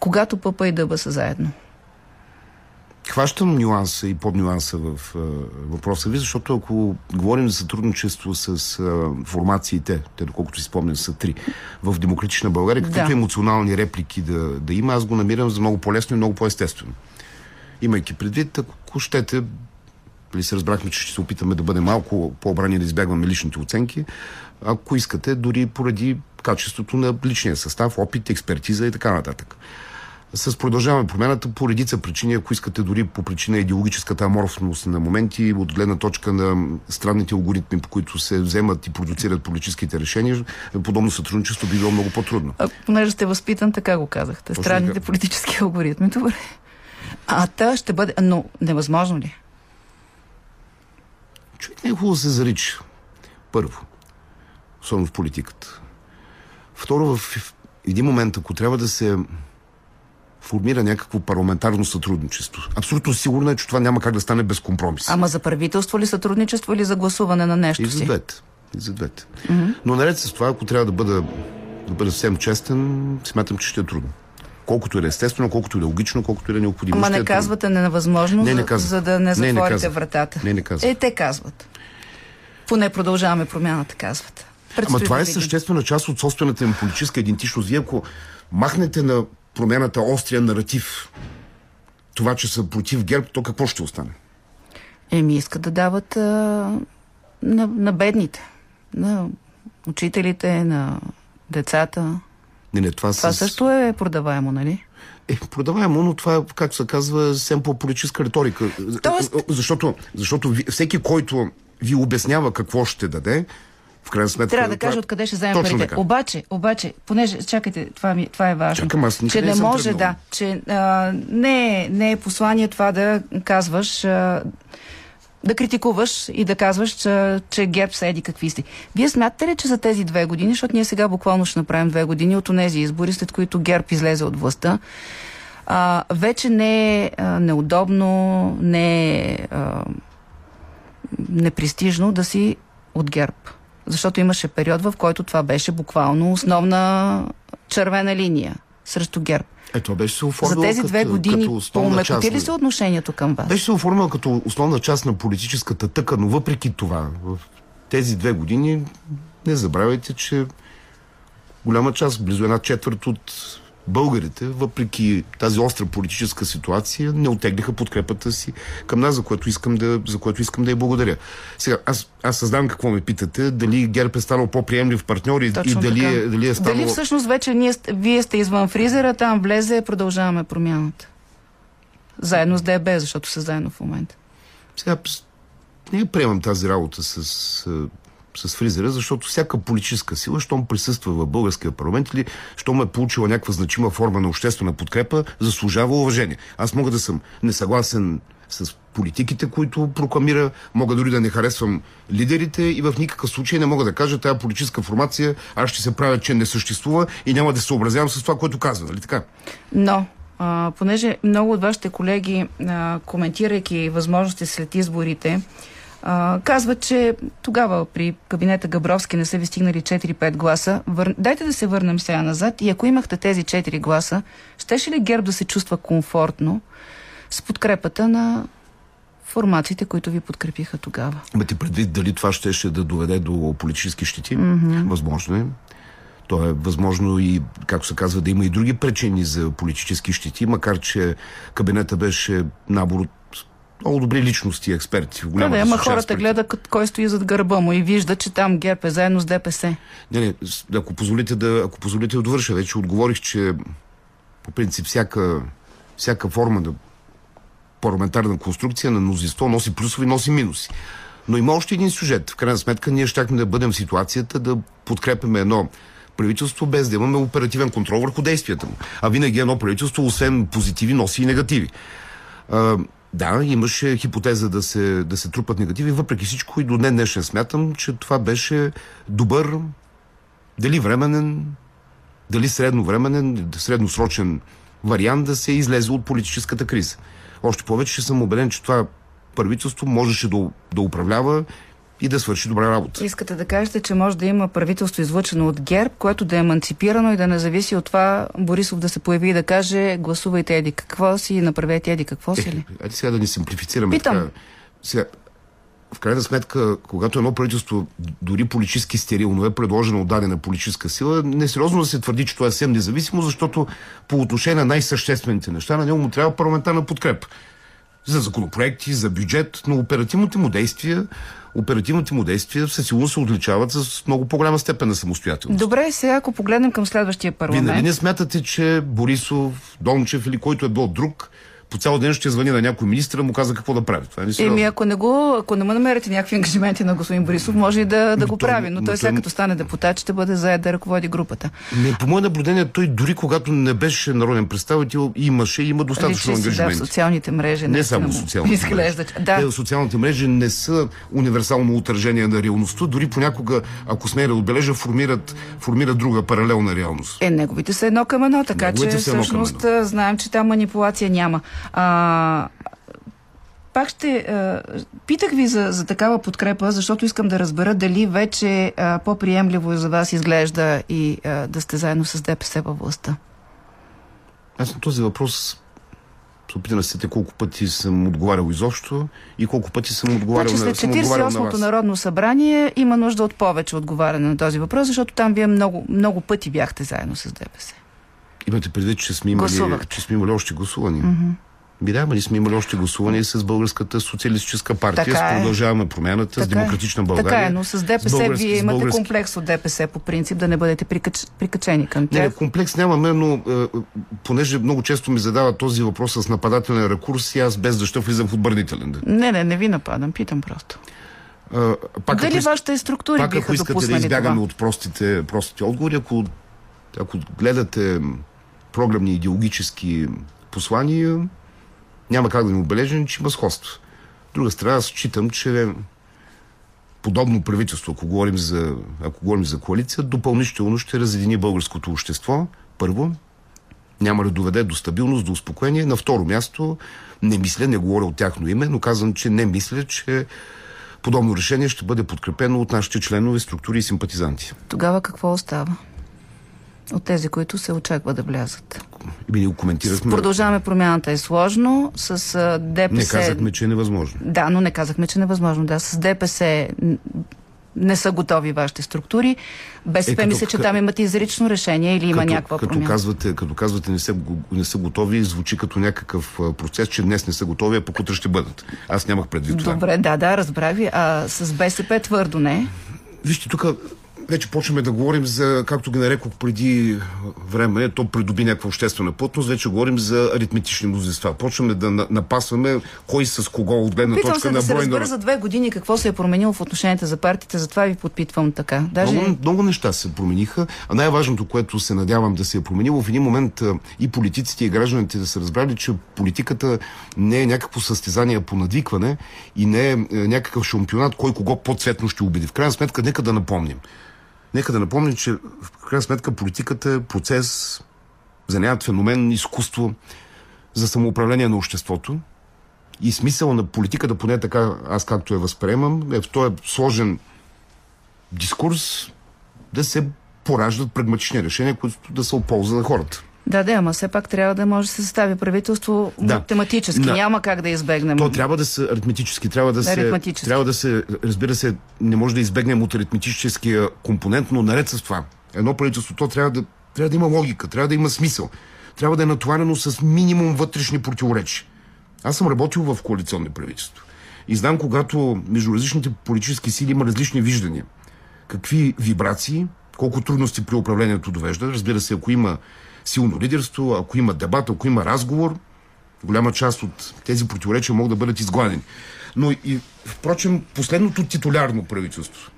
Когато ПП и ДБ са заедно. Хващам нюанса и поднюанса в а, въпроса ви, защото ако говорим за сътрудничество с а, формациите, те доколкото си спомням са три, в Демократична България, каквито да. емоционални реплики да, да има, аз го намирам за много по-лесно и много по-естествено. Имайки предвид, ако щете, или нали, се разбрахме, че ще се опитаме да бъдем малко по-обрани да избягваме личните оценки, ако искате, дори поради качеството на личния състав, опит, експертиза и така нататък с продължаваме промената по редица причини, ако искате дори по причина идеологическата аморфност на моменти, от гледна точка на странните алгоритми, по които се вземат и продуцират политическите решения, подобно сътрудничество би било много по-трудно. А, понеже сте възпитан, така го казахте. Странните политически алгоритми. Добре. А та ще бъде... Но невъзможно ли? Човек не е хубаво да се зарича. Първо. Особено в политиката. Второ, в един момент, ако трябва да се формира някакво парламентарно сътрудничество. Абсолютно сигурно е, че това няма как да стане без компромис. Ама за правителство ли сътрудничество или за гласуване на нещо и за двете. И за двете. Mm-hmm. Но наред с това, ако трябва да бъда, да бъда съвсем честен, смятам, че ще е трудно. Колкото е естествено, колкото е логично, колкото е необходимо. Ама не е казвате невъзможно, не, не за, за да не затворите не, не вратата. Не, не казват. Е, те казват. Поне продължаваме промяната, казват. Предстои Ама това е съществена част от собствената им политическа идентичност. Вие ако махнете на промената острия наратив, това, че са против ГЕРБ, то какво ще остане? Еми, искат да дават а, на, на бедните, на учителите, на децата. Не, не, това, това с... също е продаваемо, нали? Е, продаваемо, но това, е, както се казва, съвсем по-политическа риторика. Тоест... Защото, защото всеки, който ви обяснява какво ще даде, в крайна сметка. Трябва да кажа откъде ще вземем парите. Така. Обаче, обаче, понеже, чакайте, това, ми, това е важно. Чакам, аз че не, не може, да, че а, не, е, не е послание това да казваш, а, да критикуваш и да казваш, че, че ГЕРБ са еди какви сте. Вие смятате ли, че за тези две години, защото ние сега буквално ще направим две години от тези избори, след които ГЕРБ излезе от властта, а, вече не е а, неудобно, не е а, непрестижно да си от ГЕРБ? Защото имаше период, в който това беше буквално основна червена линия. срещу ГЕРБ. Е, това беше се За оформило тези две като, години помекоти ли се отношението към вас? Беше се оформила като основна част на политическата тъка, но въпреки това, в тези две години не забравяйте, че голяма част, близо една четвърт от българите, въпреки тази остра политическа ситуация, не отеглиха подкрепата си към нас, за което искам да, за което искам да я благодаря. Сега, аз, аз съзнавам какво ме питате, дали ГЕРБ е станал по-приемлив партньор и, и Точно дали, така. е, дали е станал... Дали всъщност вече ние, вие сте извън фризера, там влезе, продължаваме промяната? Заедно с ДБ, защото са заедно в момента. Сега не приемам тази работа с, с, фризера, защото всяка политическа сила, щом присъства в българския парламент или щом е получила някаква значима форма на обществена подкрепа, заслужава уважение. Аз мога да съм несъгласен с политиките, които прокламира, мога дори да не харесвам лидерите и в никакъв случай не мога да кажа тази политическа формация, аз ще се правя, че не съществува и няма да се съобразявам с това, което казва, нали така? Но, а, понеже много от вашите колеги, а, коментирайки възможности след изборите, а, казват, че тогава при кабинета Габровски не са ви стигнали 4-5 гласа. Вър... Дайте да се върнем сега назад и ако имахте тези 4 гласа, щеше ли ГЕРБ да се чувства комфортно с подкрепата на формациите, които ви подкрепиха тогава? Имате предвид дали това щеше да доведе до политически щити? Мгм. Възможно е. То е възможно и, както се казва, да има и други причини за политически щити, макар че кабинета беше набор от много добри личности експерти. В Да, голямата да, ама хората гледат кът- кой стои зад гърба му и вижда, че там ГЕРБ е заедно с ДПС. Не, не, ако позволите да, ако позволите да довърша, вече отговорих, че по принцип всяка, всяка форма на парламентарна конструкция на мнозинство носи плюсове и носи минуси. Но има още един сюжет. В крайна сметка ние щяхме да бъдем в ситуацията да подкрепяме едно правителство без да имаме оперативен контрол върху действията му. А винаги едно правителство, освен позитиви, носи и негативи. Да, имаше хипотеза да се, да се трупат негативи, въпреки всичко и до днес днешен смятам, че това беше добър, дали временен, дали средновременен, средносрочен вариант да се излезе от политическата криза. Още повече, че съм убеден, че това правителство можеше да, да управлява и да свърши добра работа. Искате да кажете, че може да има правителство излъчено от ГЕРБ, което да е еманципирано и да не зависи от това Борисов да се появи и да каже гласувайте еди какво си, направете еди какво си ли? Айде сега да ни симплифицираме. Питам. Така. Сега, в крайна сметка, когато едно правителство, дори политически стерилно, е предложено от дадена политическа сила, несериозно да се твърди, че това е съвсем независимо, защото по отношение на най-съществените неща, на него му трябва парламентарна подкрепа. За законопроекти, за бюджет, но оперативните му действия, оперативните му действия със сигурност се отличават с много по-голяма степен на самостоятелност. Добре, сега ако погледнем към следващия Вие парламент. нали не смятате, че Борисов, Дончев или който е бил друг, по цял ден ще звъни на някой министр, му каза какво да прави. Това е. Еми, ако не го, ако не му намерите някакви ангажименти на господин Борисов, може и да, да го той- прави, но но той той- като стане депутат ще бъде заед да ръководи групата. Не, по мое наблюдение, той дори когато не беше народен представител, имаше и има достатъчно Личи си, да, в ангажименти. социалните мрежи. не само социалните Изглежда, мрежи. да. Те, социалните мрежи не са универсално отражение на реалността, дори понякога, ако сме да отбележа, формират, формират друга паралелна реалност. Е, неговите са едно към едно, така Неговите че са едно всъщност а, знаем, че там манипулация няма. А, пак ще... А, питах ви за, за такава подкрепа, защото искам да разбера дали вече по-приемливо за вас изглежда и а, да сте заедно с ДПС във властта. Аз на този въпрос се опитам да се сетя колко пъти съм отговарял изобщо и колко пъти съм отговарял Значи на, след съм отговарял на 48-то вас. Народно събрание има нужда от повече отговаряне на този въпрос, защото там вие много, много пъти бяхте заедно с ДПС. Имате предвид, че сме имали, Гласувахте. че сме имали още гласувания. Мгм. Би да, ама ние сме имали още гласуване с Българската социалистическа партия, Така с е. продължаваме промяната, с Така е. Демократична България. Така е, но с ДПС с български- вие с имате български- комплекс от ДПС по принцип, да не бъдете прикач... прикачени към Не, тях. комплекс нямаме, но е, понеже много често ми задава този въпрос с нападателен ракурс и аз без дъща влизам в отбранителен. Не, не, не ви нападам, питам просто. А, пак, Дали ако вашите структури пак, биха ако искате да избягаме това? от простите, простите отговори, ако, ако гледате програмни идеологически послания, няма как да ни отбележим, че има сходство. От друга страна, аз считам, че подобно правителство, ако говорим за, ако говорим за коалиция, допълнително ще разедини българското общество. Първо, няма да доведе до стабилност, до успокоение. На второ място, не мисля, не говоря от тяхно име, но казвам, че не мисля, че подобно решение ще бъде подкрепено от нашите членове, структури и симпатизанти. Тогава какво остава? от тези, които се очаква да влязат. Ние го коментирахме. Продължаваме промяната е сложно. С ДПС... Не казахме, че е невъзможно. Да, но не казахме, че е невъзможно. Да, с ДПС не са готови вашите структури. БСП Е, като- мисля, че там имате изрично решение или има като, някаква като промяна. казвате, като казвате не, са, не са готови, звучи като някакъв процес, че днес не са готови, а пък утре ще бъдат. Аз нямах предвид това. Добре, да, да, разбрах ви. А с БСП твърдо не. Вижте, тук вече почваме да говорим за, както ги нарекох преди време, то придоби някаква обществена плътност, вече говорим за аритметични мнозинства. Почваме да на- напасваме кой с кого от гледна Питам точка се на да се брой на... за две години какво се е променило в отношенията за партиите, затова ви подпитвам така. Даже... Много, много неща се промениха, а най-важното, което се надявам да се е променило, в един момент и политиците и гражданите да са разбрали, че политиката не е някакво състезание по надвикване и не е, е някакъв шампионат, кой кого по-цветно ще убеди. В крайна сметка, нека да напомним. Нека да напомним, че в крайна сметка политиката е процес, занят феномен, изкуство за самоуправление на обществото. И смисъл на политиката, поне така аз както я възприемам, е в този сложен дискурс да се пораждат прагматични решения, които да са от полза на хората. Да, да, ама все пак трябва да може да се състави правителство Да. математически. Да. Няма как да избегнем. То трябва да са аритметически, трябва да се, Аритметически. трябва да се, разбира се, не може да избегнем от аритметическия компонент, но наред с това, едно правителство, то трябва да, трябва да има логика, трябва да има смисъл, трябва да е натоварено с минимум вътрешни противоречия. Аз съм работил в коалиционни правителства и знам, когато между различните политически сили има различни виждания, какви вибрации, колко трудности при управлението довежда. Разбира се, ако има силно лидерство, ако има дебат, ако има разговор, голяма част от тези противоречия могат да бъдат изгладени. Но и, впрочем, последното титулярно правителство,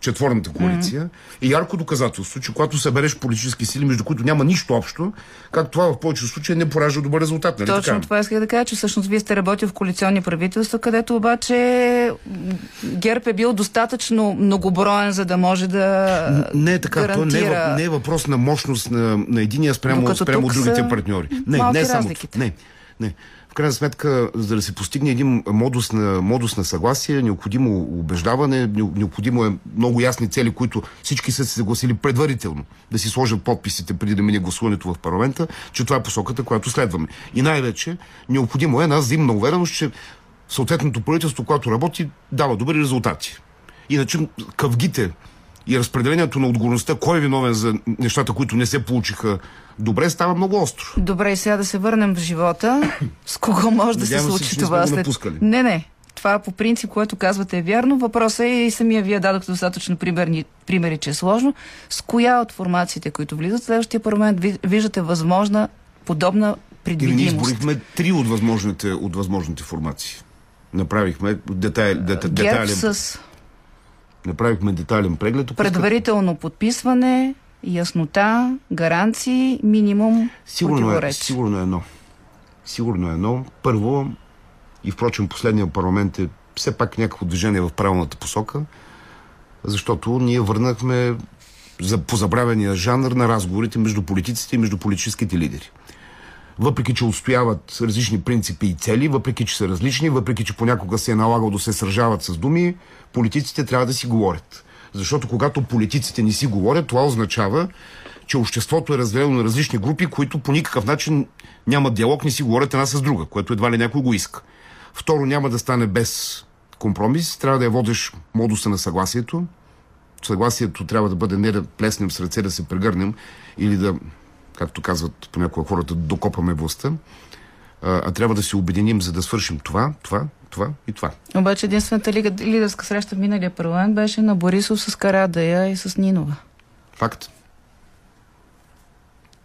четворната коалиция, е ярко доказателство, че когато събереш политически сили, между които няма нищо общо, как това в повечето случаи не поражда добър резултат. Нали Точно така? това исках да кажа, че всъщност вие сте работил в коалиционни правителства, където обаче ГЕРБ е бил достатъчно многоброен, за да може да Не е така. То не е, гарантира... не е въпрос на мощност на, на единия спрямо, спрямо другите са партньори. Не, не е само. Не, не. В крайна сметка, за да се постигне един модус на, модус на съгласие, необходимо убеждаване, не- необходимо е много ясни цели, които всички са се съгласили предварително да си сложат подписите преди да мине гласуването в парламента, че това е посоката, която следваме. И най-вече необходимо е една взаимна увереност, че съответното правителство, което работи, дава добри резултати. Иначе къвгите и разпределението на отговорността, кой е виновен за нещата, които не се получиха добре, става много остро. Добре, и сега да се върнем в живота. С кого може да се се, случи не това след... Не, не. Това по принцип, което казвате е вярно. Въпросът е и самия вие дадохте достатъчно примерни, примери, че е сложно. С коя от формациите, които влизат в следващия парламент, ви- виждате възможна подобна Или ние предвидимост? изборихме три от възможните, от възможните формации. Направихме детайл, дета, ГЕРБ детайлен, с направихме детайлен преглед. Искате- предварително подписване, яснота, гаранции, минимум Сигурно е, сигурно е едно. Сигурно е едно. Първо, и впрочем последния парламент е все пак някакво движение в правилната посока, защото ние върнахме за позабравения жанр на разговорите между политиците и между политическите лидери. Въпреки, че отстояват различни принципи и цели, въпреки, че са различни, въпреки, че понякога се е налагал да се сражават с думи, политиците трябва да си говорят. Защото когато политиците не си говорят, това означава, че обществото е разделено на различни групи, които по никакъв начин нямат диалог, не си говорят една с друга, което едва ли някой го иска. Второ, няма да стане без компромис, трябва да я водиш модуса на съгласието. Съгласието трябва да бъде не да плеснем с ръце, да се прегърнем или да, както казват понякога хората, докопаме властта, а, а трябва да се обединим, за да свършим това, това, това и това. Обаче единствената лидерска среща в миналия парламент беше на Борисов с Карадая и с Нинова. Факт.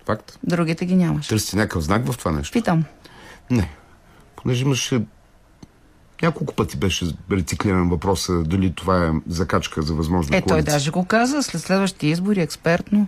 Факт. Другите ги нямаш. Търсите някакъв знак в това нещо? Питам. Не. Понеже имаше няколко пъти беше рециклиран въпроса дали това е закачка за възможна Е, той даже го каза след следващите избори експертно.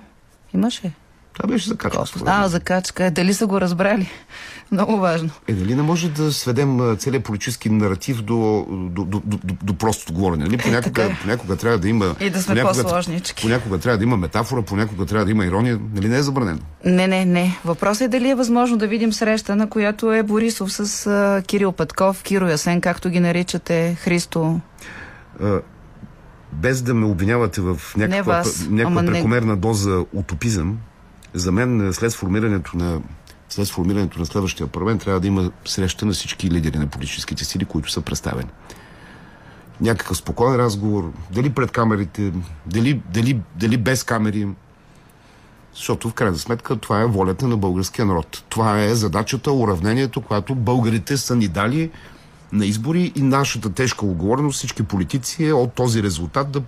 Имаше. Това беше закачка. А, закачка. Е, дали са го разбрали? Много важно. Е, дали не може да сведем целият политически наратив до, до, до, до, до, простото говорене? Нали? Понякога, е. понякога трябва да има... И да сме понякога- по-сложнички. Понякога трябва да има метафора, понякога трябва да има ирония. Нали не е забранено? Не, не, не. Въпросът е дали е възможно да видим среща, на която е Борисов с а, Кирил Петков, Киро Ясен, както ги наричате, Христо. А, без да ме обвинявате в някаква, вас, някаква ама не- прекомерна доза утопизъм, За мен е, след сформирането на след сформирането на следващия парламент трябва да има среща на всички лидери на политическите сили, които са представени. Някакъв спокоен разговор, дали пред камерите, дали, дали, дали без камери, защото в крайна сметка това е волята на българския народ. Това е задачата, уравнението, която българите са ни дали на избори и нашата тежка отговорност всички политици е от този резултат да,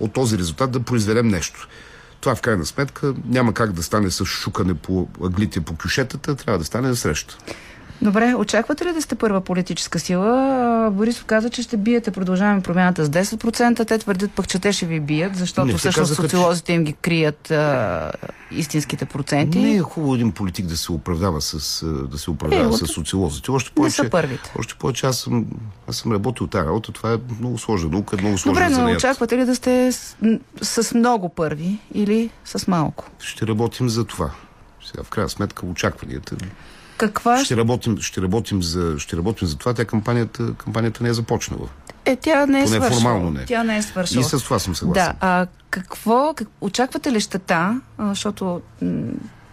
от този резултат да произведем нещо. Това в крайна сметка няма как да стане с шукане по аглите по кюшетата, трябва да стане на среща. Добре, очаквате ли да сте първа политическа сила? Борисов каза, че ще биете продължаваме промяната с 10%. Те твърдят пък, че те ще ви бият, защото Не, всъщност казаха, социолозите им ги крият а, истинските проценти. Не е хубаво един политик да се оправдава с, да се оправдава Е, с социолозите. Още Не повече, са първите. още повече аз съм, аз съм работил тази работа. Това е много сложна наука, много сложна Добре, но занаят. очаквате ли да сте с, с много първи или с малко? Ще работим за това. Сега, в крайна сметка, очакванията. Каква Ще работим, ще работим, за, ще работим за това. Тя кампанията, кампанията не е започнала. Е, тя не е Поне свършила. формално не. Тя не е свършила. И с това съм съгласен. Да, а какво, как, очаквате ли щета, а, защото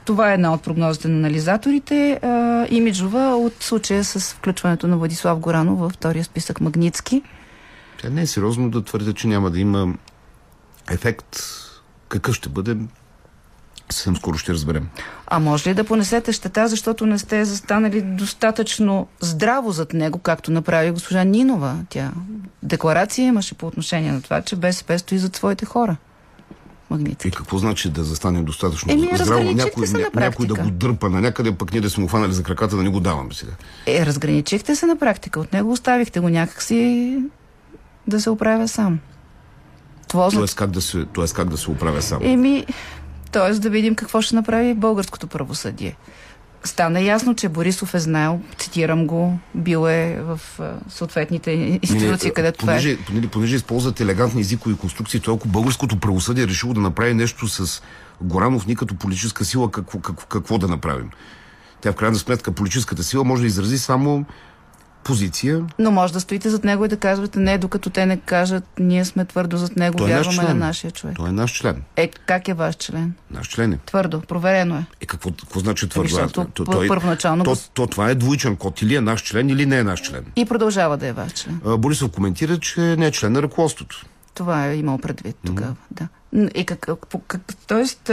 това е една от прогнозите на анализаторите, а, имиджова от случая с включването на Владислав Горанов във втория списък Магницки? Тя не е сериозно да твърдя, че няма да има ефект. Какъв ще бъде, съвсем скоро ще разберем. А може ли да понесете щета, защото не сте застанали достатъчно здраво зад него, както направи госпожа Нинова? Тя декларация имаше по отношение на това, че БСП стои зад своите хора. Магнит. И какво значи да застанем достатъчно Еми, здраво? Някой, ня- някой да го дърпа на някъде, пък ние да сме му хванали за краката да не го даваме сега. Е, разграничихте се на практика. От него оставихте го някакси да се оправя сам. Това. Тоест как да се, тоест как да се оправя сам. Еми, т.е. да видим какво ще направи българското правосъдие. Стана ясно, че Борисов е знаел, цитирам го, бил е в съответните институции, Не, където това е. понеже, понеже, понеже използват елегантни езикови конструкции, то ако българското правосъдие е решило да направи нещо с Горанов, ни като политическа сила, какво, какво, какво да направим? Тя в крайна сметка политическата сила може да изрази само позиция. Но може да стоите зад него и да казвате не, докато те не кажат, ние сме твърдо зад него, Той е наш вярваме на член. нашия човек. Той е наш член. Е, как е ваш член? Наш член е. Твърдо, проверено е. Е, какво, какво значи твърдо? защото Аз- то- той- първоначално то, то, това е двоичен код. Или е наш член, или не е наш член. И продължава да е ваш член. А, Борисов коментира, че не е член на ръководството. Това е имал предвид тогава, да. Н- И по- как, тоест,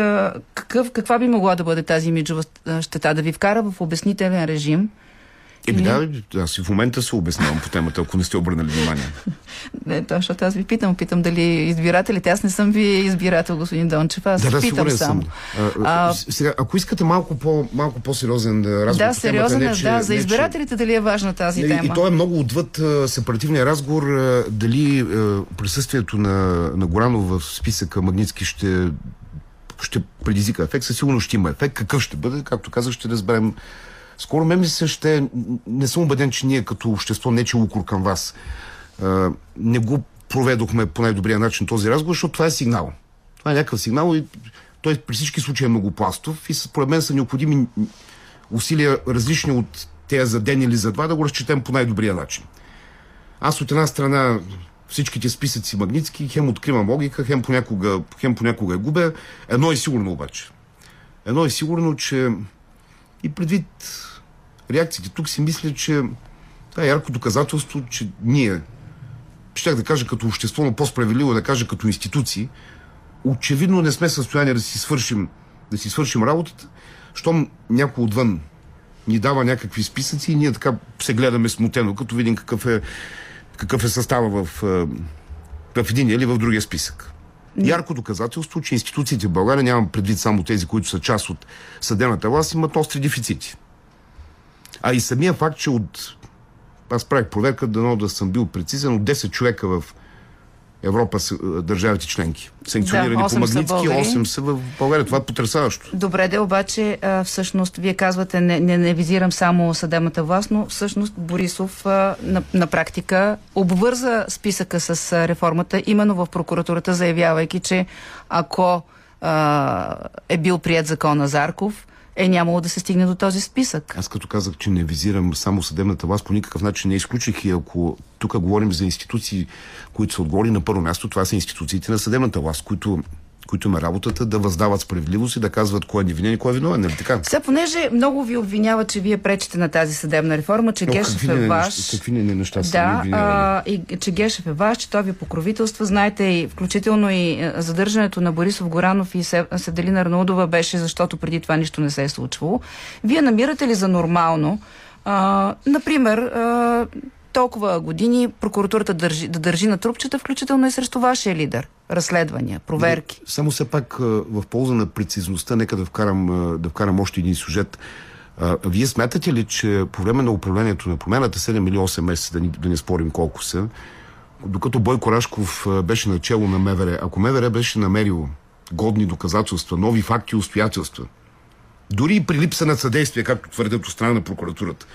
какъв, каква би могла да бъде тази имиджова щета? Да ви вкара в обяснителен режим? Еми да, аз и в момента се обяснявам по темата, ако не сте обърнали внимание. Не, то, защото аз ви питам, питам дали избирателите. Аз не съм ви избирател, господин Дончев, аз да, да, питам само. съм. А, А, сега, ако искате малко, по, малко по-сериозен разговор да, по темата, сериозен не, е, че- да, за не, че- избирателите дали е важна тази И, тема. и то е много отвъд а, сепаративния разговор. А, дали а, присъствието на, на Горанов в списъка Магницки ще, ще предизвика ефект. Със сигурност ще има ефект. Какъв ще бъде, както казах, ще разберем. Скоро ме ми се ще... Не съм убеден, че ние като общество не че укор към вас. Не го проведохме по най-добрия начин този разговор, защото това е сигнал. Това е някакъв сигнал и той при всички случаи е многопластов и според мен са необходими усилия различни от тези за ден или за два да го разчетем по най-добрия начин. Аз от една страна всичките списъци магнитски, хем откривам логика, хем понякога, хем понякога я губя. Едно е сигурно обаче. Едно е сигурно, че и предвид реакциите тук си мисля, че това е ярко доказателство, че ние, щях да кажа като общество, но по-справедливо да кажа като институции, очевидно не сме в състояние да си свършим, да си свършим работата, щом някой отвън ни дава някакви списъци и ние така се гледаме смутено, като видим какъв е, какъв е състава в, е, в един или в другия списък. Ярко доказателство, че институциите в България, нямам предвид само тези, които са част от съдебната власт, имат остри дефицити. А и самия факт, че от... Аз правих проверка, дано да съм бил прецизен, от 10 човека в Европа са е, държавите членки. Санкционирани Да, по Магнитски, българи. 8 са в България. Това е потрясаващо. Добре, да, обаче а, всъщност вие казвате, не, не, не визирам само съдебната власт, но всъщност Борисов а, на, на практика обвърза списъка с а, реформата именно в прокуратурата, заявявайки, че ако а, е бил прият закона Зарков, е нямало да се стигне до този списък. Аз като казах, че не визирам само съдебната власт, по никакъв начин не изключих и ако тук говорим за институции, които са отговори на първо място, това са институциите на съдебната власт, които, които има работата да въздават справедливост и да казват кой е невинен и кой е виновен, нали така? Сега, понеже много ви обвиняват, че вие пречите на тази съдебна реформа, че Но Гешев е ваш. неща, какви не неща са Да, а, и, че Гешев е ваш, че той ви покровителства. Знаете, и включително и а, задържането на Борисов Горанов и Се- Севделина Арнаудова беше, защото преди това нищо не се е случвало. Вие намирате ли за нормално, а, например, а, толкова години прокуратурата държи, да държи на трупчета, включително и срещу вашия лидер? Разследвания, проверки. Само все пак в полза на прецизността, нека да вкарам, да вкарам още един сюжет. Вие смятате ли, че по време на управлението на промяната 7 или 8 месеца, да, ни, да не спорим колко са, докато Бойко Рашков беше начало на МВР, ако МВР беше намерил годни доказателства, нови факти и обстоятелства, дори и при липса на съдействие, както твърдят от страна на прокуратурата,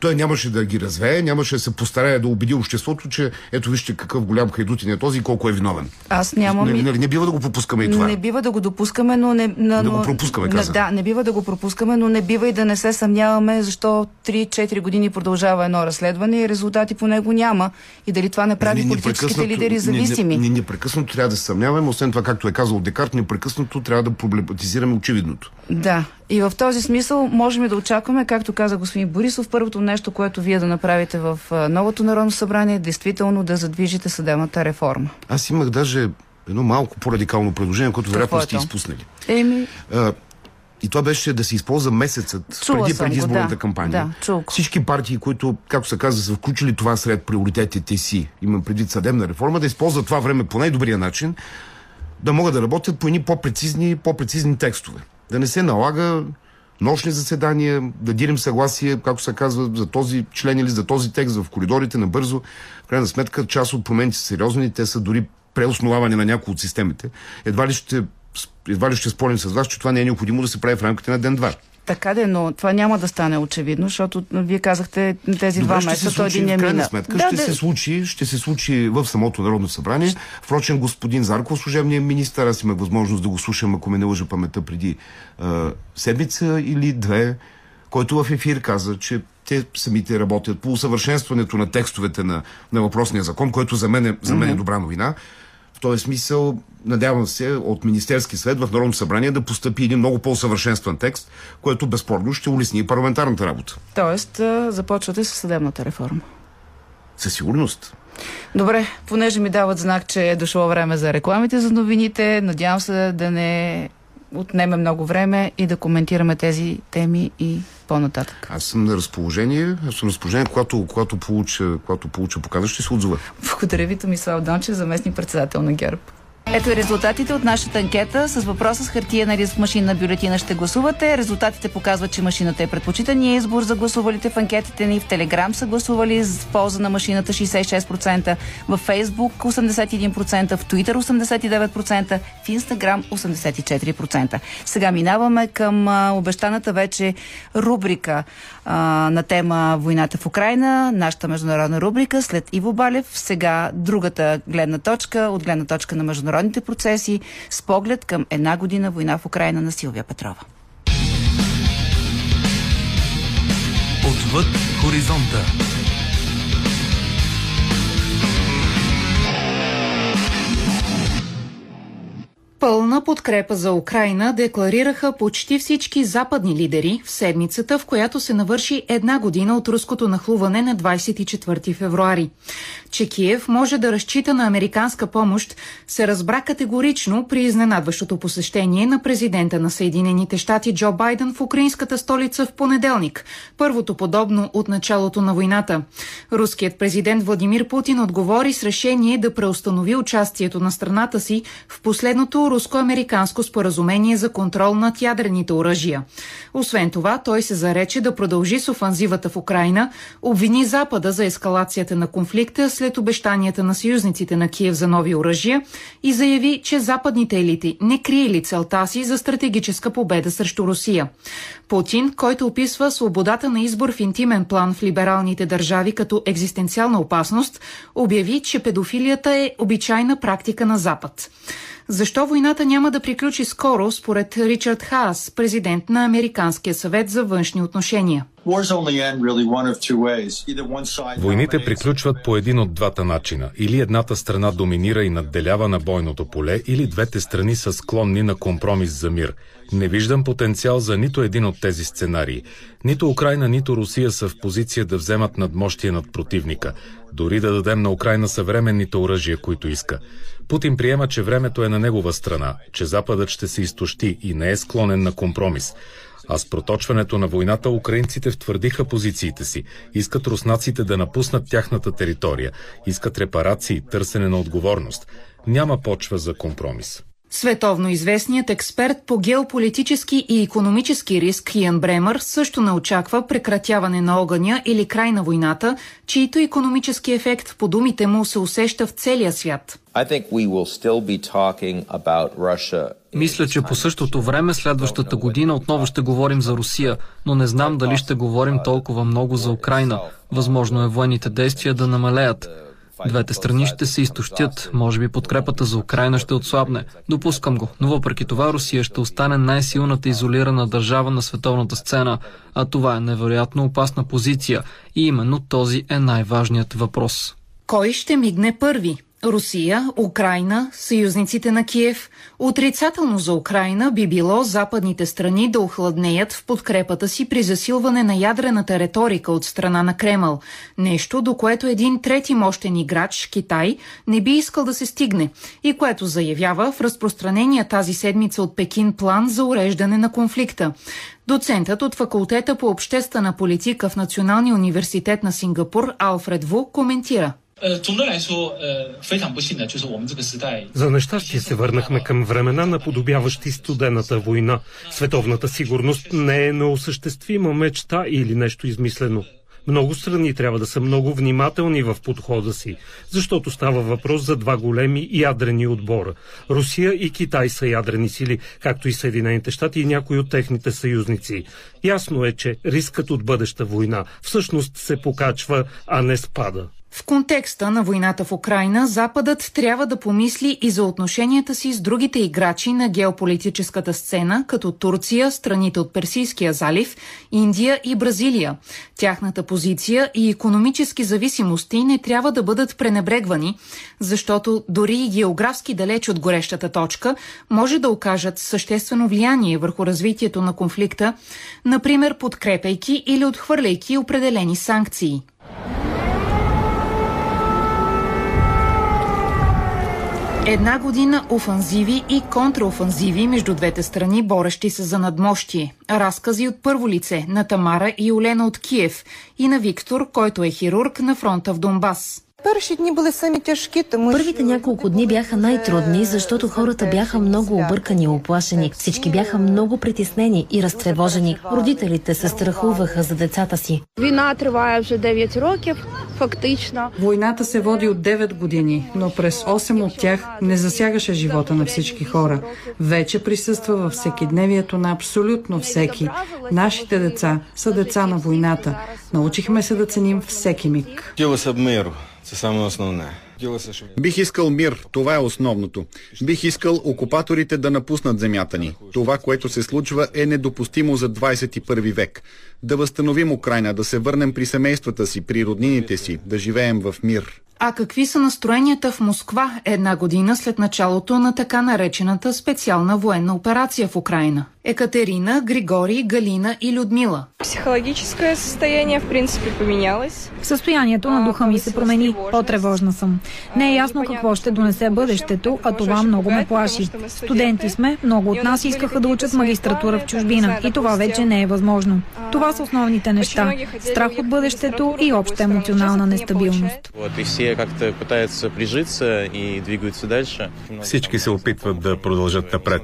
той нямаше да ги развее, нямаше да се постарае да убеди обществото, че ето вижте какъв голям хайдутин е този и колко е виновен. Аз нямам... Не, не, не бива да го пропускаме и това. Не бива да го допускаме, но не... На, Да го пропускаме, не, казах. Да, не бива да го пропускаме, но не бива и да не се съмняваме, защо 3-4 години продължава едно разследване и резултати по него няма. И дали това не прави Ние политическите лидери зависими. Ние непрекъснато трябва да се съмняваме, освен това, както е казал Декарт, непрекъснато трябва да проблематизираме очевидното. Да. И в този смисъл можем да очакваме, както каза господин Борисов, първото нещо, което вие да направите в новото Народно събрание, е действително да задвижите съдебната реформа. Аз имах даже едно малко по-радикално предложение, което вероятно е сте изпуснали. Еми, А, и това беше да се използва месецът Чула преди предизборната да. кампания. Да. Всички партии, които, както се казва, са включили това сред приоритетите си, имам предвид съдебна реформа, да използват това време по най-добрия начин, да могат да работят по едни по-прецизни, по-прецизни текстове. Да не се налага нощни заседания, да дирим съгласие, както се казва, за този член или за този текст в коридорите набързо. В крайна сметка, част от промените са сериозни, те са дори преосноваване на някои от системите. Едва ли ще, едва ли ще спорим с вас, че това не е необходимо да се прави в рамките на ден-два. Така де, но това няма да стане очевидно, защото вие казахте тези два месеца, то случи, един е мина. сметка, да, ще, да, се случи, ще се случи в самото Народно събрание. Впрочем, господин Зарков, служебният министър, аз имах възможност да го слушам, ако ме не лъжа паметта преди а, седмица или две, който в ефир каза, че те самите работят по усъвършенстването на текстовете на, на въпросния закон, който за мен е, за мен е добра новина. Този смисъл, надявам се, от Министерски съвет в Народно събрание да постъпи един много по-усъвършенстван текст, което безспорно ще улесни парламентарната работа. Тоест, започвате с съдебната реформа. Със сигурност. Добре, понеже ми дават знак, че е дошло време за рекламите за новините, надявам се да не отнеме много време и да коментираме тези теми и по-нататък. Аз съм на разположение. Аз съм на разположение, когато, когато, получа, когато получа покана, ще се отзова. Благодаря ви, Томислав Дончев, заместник председател на ГЕРБ. Ето резултатите от нашата анкета с въпроса с хартия или с машинна бюлетина ще гласувате. Резултатите показват, че машината е предпочитания избор за гласувалите в анкетите ни. В Телеграм са гласували в полза на машината 66%, в Фейсбук 81%, в Твитър 89%, в Инстаграм 84%. Сега минаваме към обещаната вече рубрика а, на тема Войната в Украина, нашата международна рубрика след Иво Балев. Сега другата гледна точка от гледна точка на международните процеси с поглед към една година война в Украина на Силвия Петрова. Отвъд хоризонта. Пълна подкрепа за Украина декларираха почти всички западни лидери в седмицата, в която се навърши една година от руското нахлуване на 24 февруари. Че Киев може да разчита на американска помощ, се разбра категорично при изненадващото посещение на президента на Съединените щати Джо Байден в украинската столица в понеделник, първото подобно от началото на войната. Руският президент Владимир Путин отговори с решение да преустанови участието на страната си в последното руско-американско споразумение за контрол над ядрените оръжия. Освен това, той се зарече да продължи с офанзивата в Украина, обвини Запада за ескалацията на конфликта след обещанията на съюзниците на Киев за нови оръжия и заяви, че западните елити не криели целта си за стратегическа победа срещу Русия. Путин, който описва свободата на избор в интимен план в либералните държави като екзистенциална опасност, обяви, че педофилията е обичайна практика на Запад. Защо войната няма да приключи скоро, според Ричард Хаас, президент на Американския съвет за външни отношения? Войните приключват по един от двата начина. Или едната страна доминира и надделява на бойното поле, или двете страни са склонни на компромис за мир. Не виждам потенциал за нито един от тези сценарии. Нито Украина, нито Русия са в позиция да вземат надмощие над противника. Дори да дадем на Украина съвременните оръжия, които иска. Путин приема, че времето е на негова страна, че Западът ще се изтощи и не е склонен на компромис. А с проточването на войната украинците втвърдиха позициите си. Искат руснаците да напуснат тяхната територия. Искат репарации, търсене на отговорност. Няма почва за компромис. Световно известният експерт по геополитически и економически риск Иан Бремър също не очаква прекратяване на огъня или край на войната, чието економически ефект по думите му се усеща в целия свят. Мисля, че по същото време следващата година отново ще говорим за Русия, но не знам дали ще говорим толкова много за Украина. Възможно е военните действия да намалеят. Двете страни ще се изтощят, може би подкрепата за Украина ще отслабне. Допускам го, но въпреки това Русия ще остане най-силната изолирана държава на световната сцена, а това е невероятно опасна позиция и именно този е най-важният въпрос. Кой ще мигне първи? Русия, Украина, съюзниците на Киев. Отрицателно за Украина би било западните страни да охладнеят в подкрепата си при засилване на ядрената риторика от страна на Кремъл. Нещо, до което един трети мощен играч, Китай, не би искал да се стигне и което заявява в разпространения тази седмица от Пекин план за уреждане на конфликта. Доцентът от факултета по обществена политика в Националния университет на Сингапур Алфред Ву коментира – за нещастие се върнахме към времена, наподобяващи студената война. Световната сигурност не е неосъществима мечта или нещо измислено. Много страни трябва да са много внимателни в подхода си, защото става въпрос за два големи ядрени отбора. Русия и Китай са ядрени сили, както и Съединените щати и някои от техните съюзници. Ясно е, че рискът от бъдеща война всъщност се покачва, а не спада. В контекста на войната в Украина, Западът трябва да помисли и за отношенията си с другите играчи на геополитическата сцена, като Турция, страните от Персийския залив, Индия и Бразилия. Тяхната позиция и економически зависимости не трябва да бъдат пренебрегвани, защото дори и географски далеч от горещата точка може да окажат съществено влияние върху развитието на конфликта, например подкрепяйки или отхвърляйки определени санкции. Една година офанзиви и контраофанзиви между двете страни, борещи се за надмощие. Разкази от първо лице на Тамара и Олена от Киев и на Виктор, който е хирург на фронта в Донбас. Първите няколко дни бяха най-трудни, защото хората бяха много объркани и оплашени. Всички бяха много притеснени и разтревожени. Родителите се страхуваха за децата си. Война тривае вже 9 років, фактично. Войната се води от 9 години, но през 8 от тях не засягаше живота на всички хора. Вече присъства във всекидневието на абсолютно всеки. Нашите деца са деца на войната. Научихме се да ценим всеки миг. Це саме основне. Бих искал мир, това е основното. Бих искал окупаторите да напуснат земята ни. Това, което се случва, е недопустимо за 21 век. Да възстановим Украина, да се върнем при семействата си, при роднините си, да живеем в мир. А какви са настроенията в Москва една година след началото на така наречената специална военна операция в Украина? Екатерина, Григорий, Галина и Людмила. Психологическое състояние, в принципе, поменялось. Състоянието на духа ми се промени. По-тревожна съм. Не е ясно какво ще донесе бъдещето, а това много ме плаши. Студенти сме, много от нас искаха да учат магистратура в чужбина и това вече не е възможно. Това са основните неща. Страх от бъдещето и обща емоционална нестабилност. Всички се опитват да продължат напред.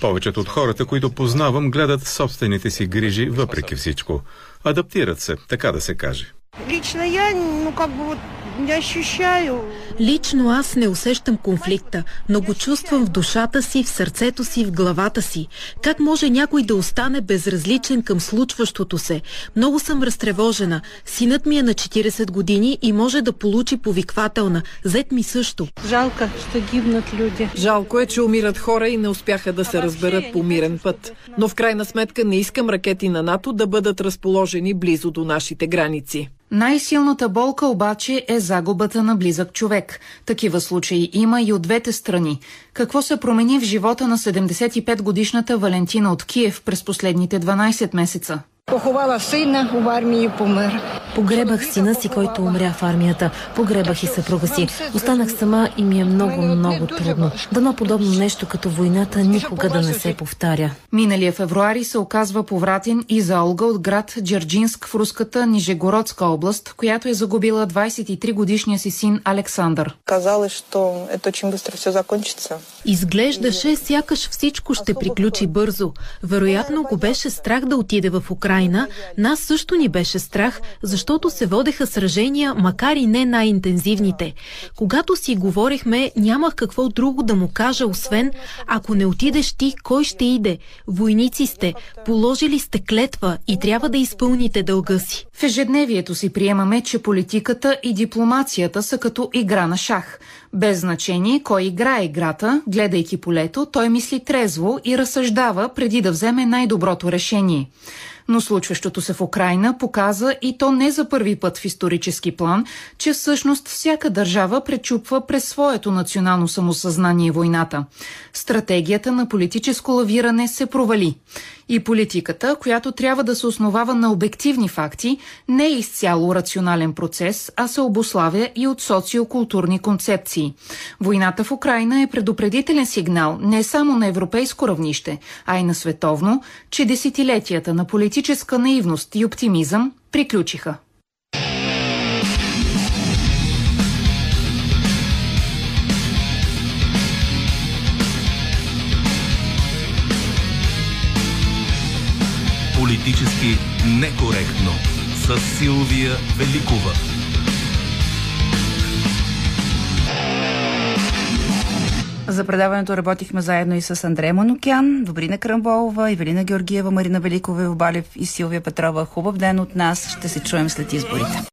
Повечето от хората, които познавам, гледат собствените си грижи въпреки всичко. Адаптират се, така да се каже. Лично я, ну как бы вот не ощущаю. Лично аз не усещам конфликта, но го чувствам в душата си, в сърцето си, в главата си. Как може някой да остане безразличен към случващото се? Много съм разтревожена. Синът ми е на 40 години и може да получи повиквателна. Зет ми също. Жалко, ще гибнат люди. Жалко е, че умират хора и не успяха да се разберат по мирен път. Но в крайна сметка не искам ракети на НАТО да бъдат разположени близо до нашите граници. Най-силната болка обаче е загубата на близък човек. Такива случаи има и от двете страни. Какво се промени в живота на 75-годишната Валентина от Киев през последните 12 месеца? Поховала сина в армии и помер. Погребах сина си, който умря в армията. Погребах и съпруга си. Останах сама и ми е много, много трудно. Дано подобно нещо като войната никога да не се повтаря. Миналия февруари се оказва повратен и за Олга от град Джерджинск в руската Нижегородска област, която е загубила 23 годишния си син Александър. Казалось, что это очень быстро все закончится. Изглеждаше, сякаш всичко ще приключи бързо. Вероятно го беше страх да отиде в Украина. Нас също ни беше страх, защото се водеха сражения, макар и не най-интензивните. Когато си говорихме, нямах какво друго да му кажа, освен ако не отидеш ти, кой ще иде? Войници сте, положили сте клетва и трябва да изпълните дълга си. В ежедневието си приемаме, че политиката и дипломацията са като игра на шах. Без значение кой играе играта, гледайки полето, той мисли трезво и разсъждава преди да вземе най-доброто решение. Но случващото се в Украина показа и то не за първи път в исторически план, че всъщност всяка държава пречупва през своето национално самосъзнание войната. Стратегията на политическо лавиране се провали. И политиката, която трябва да се основава на обективни факти, не е изцяло рационален процес, а се обославя и от социокултурни концепции. Войната в Украина е предупредителен сигнал не само на европейско равнище, а и на световно, че десетилетията на политическа наивност и оптимизъм приключиха. Политически некоректно с Силвия Великова. За предаването работихме заедно и с Андрея Манукян, Добрина Крамболова, Ивелина Георгиева, Марина Великова, Балев и Силвия Петрова. Хубав ден от нас. Ще се чуем след изборите.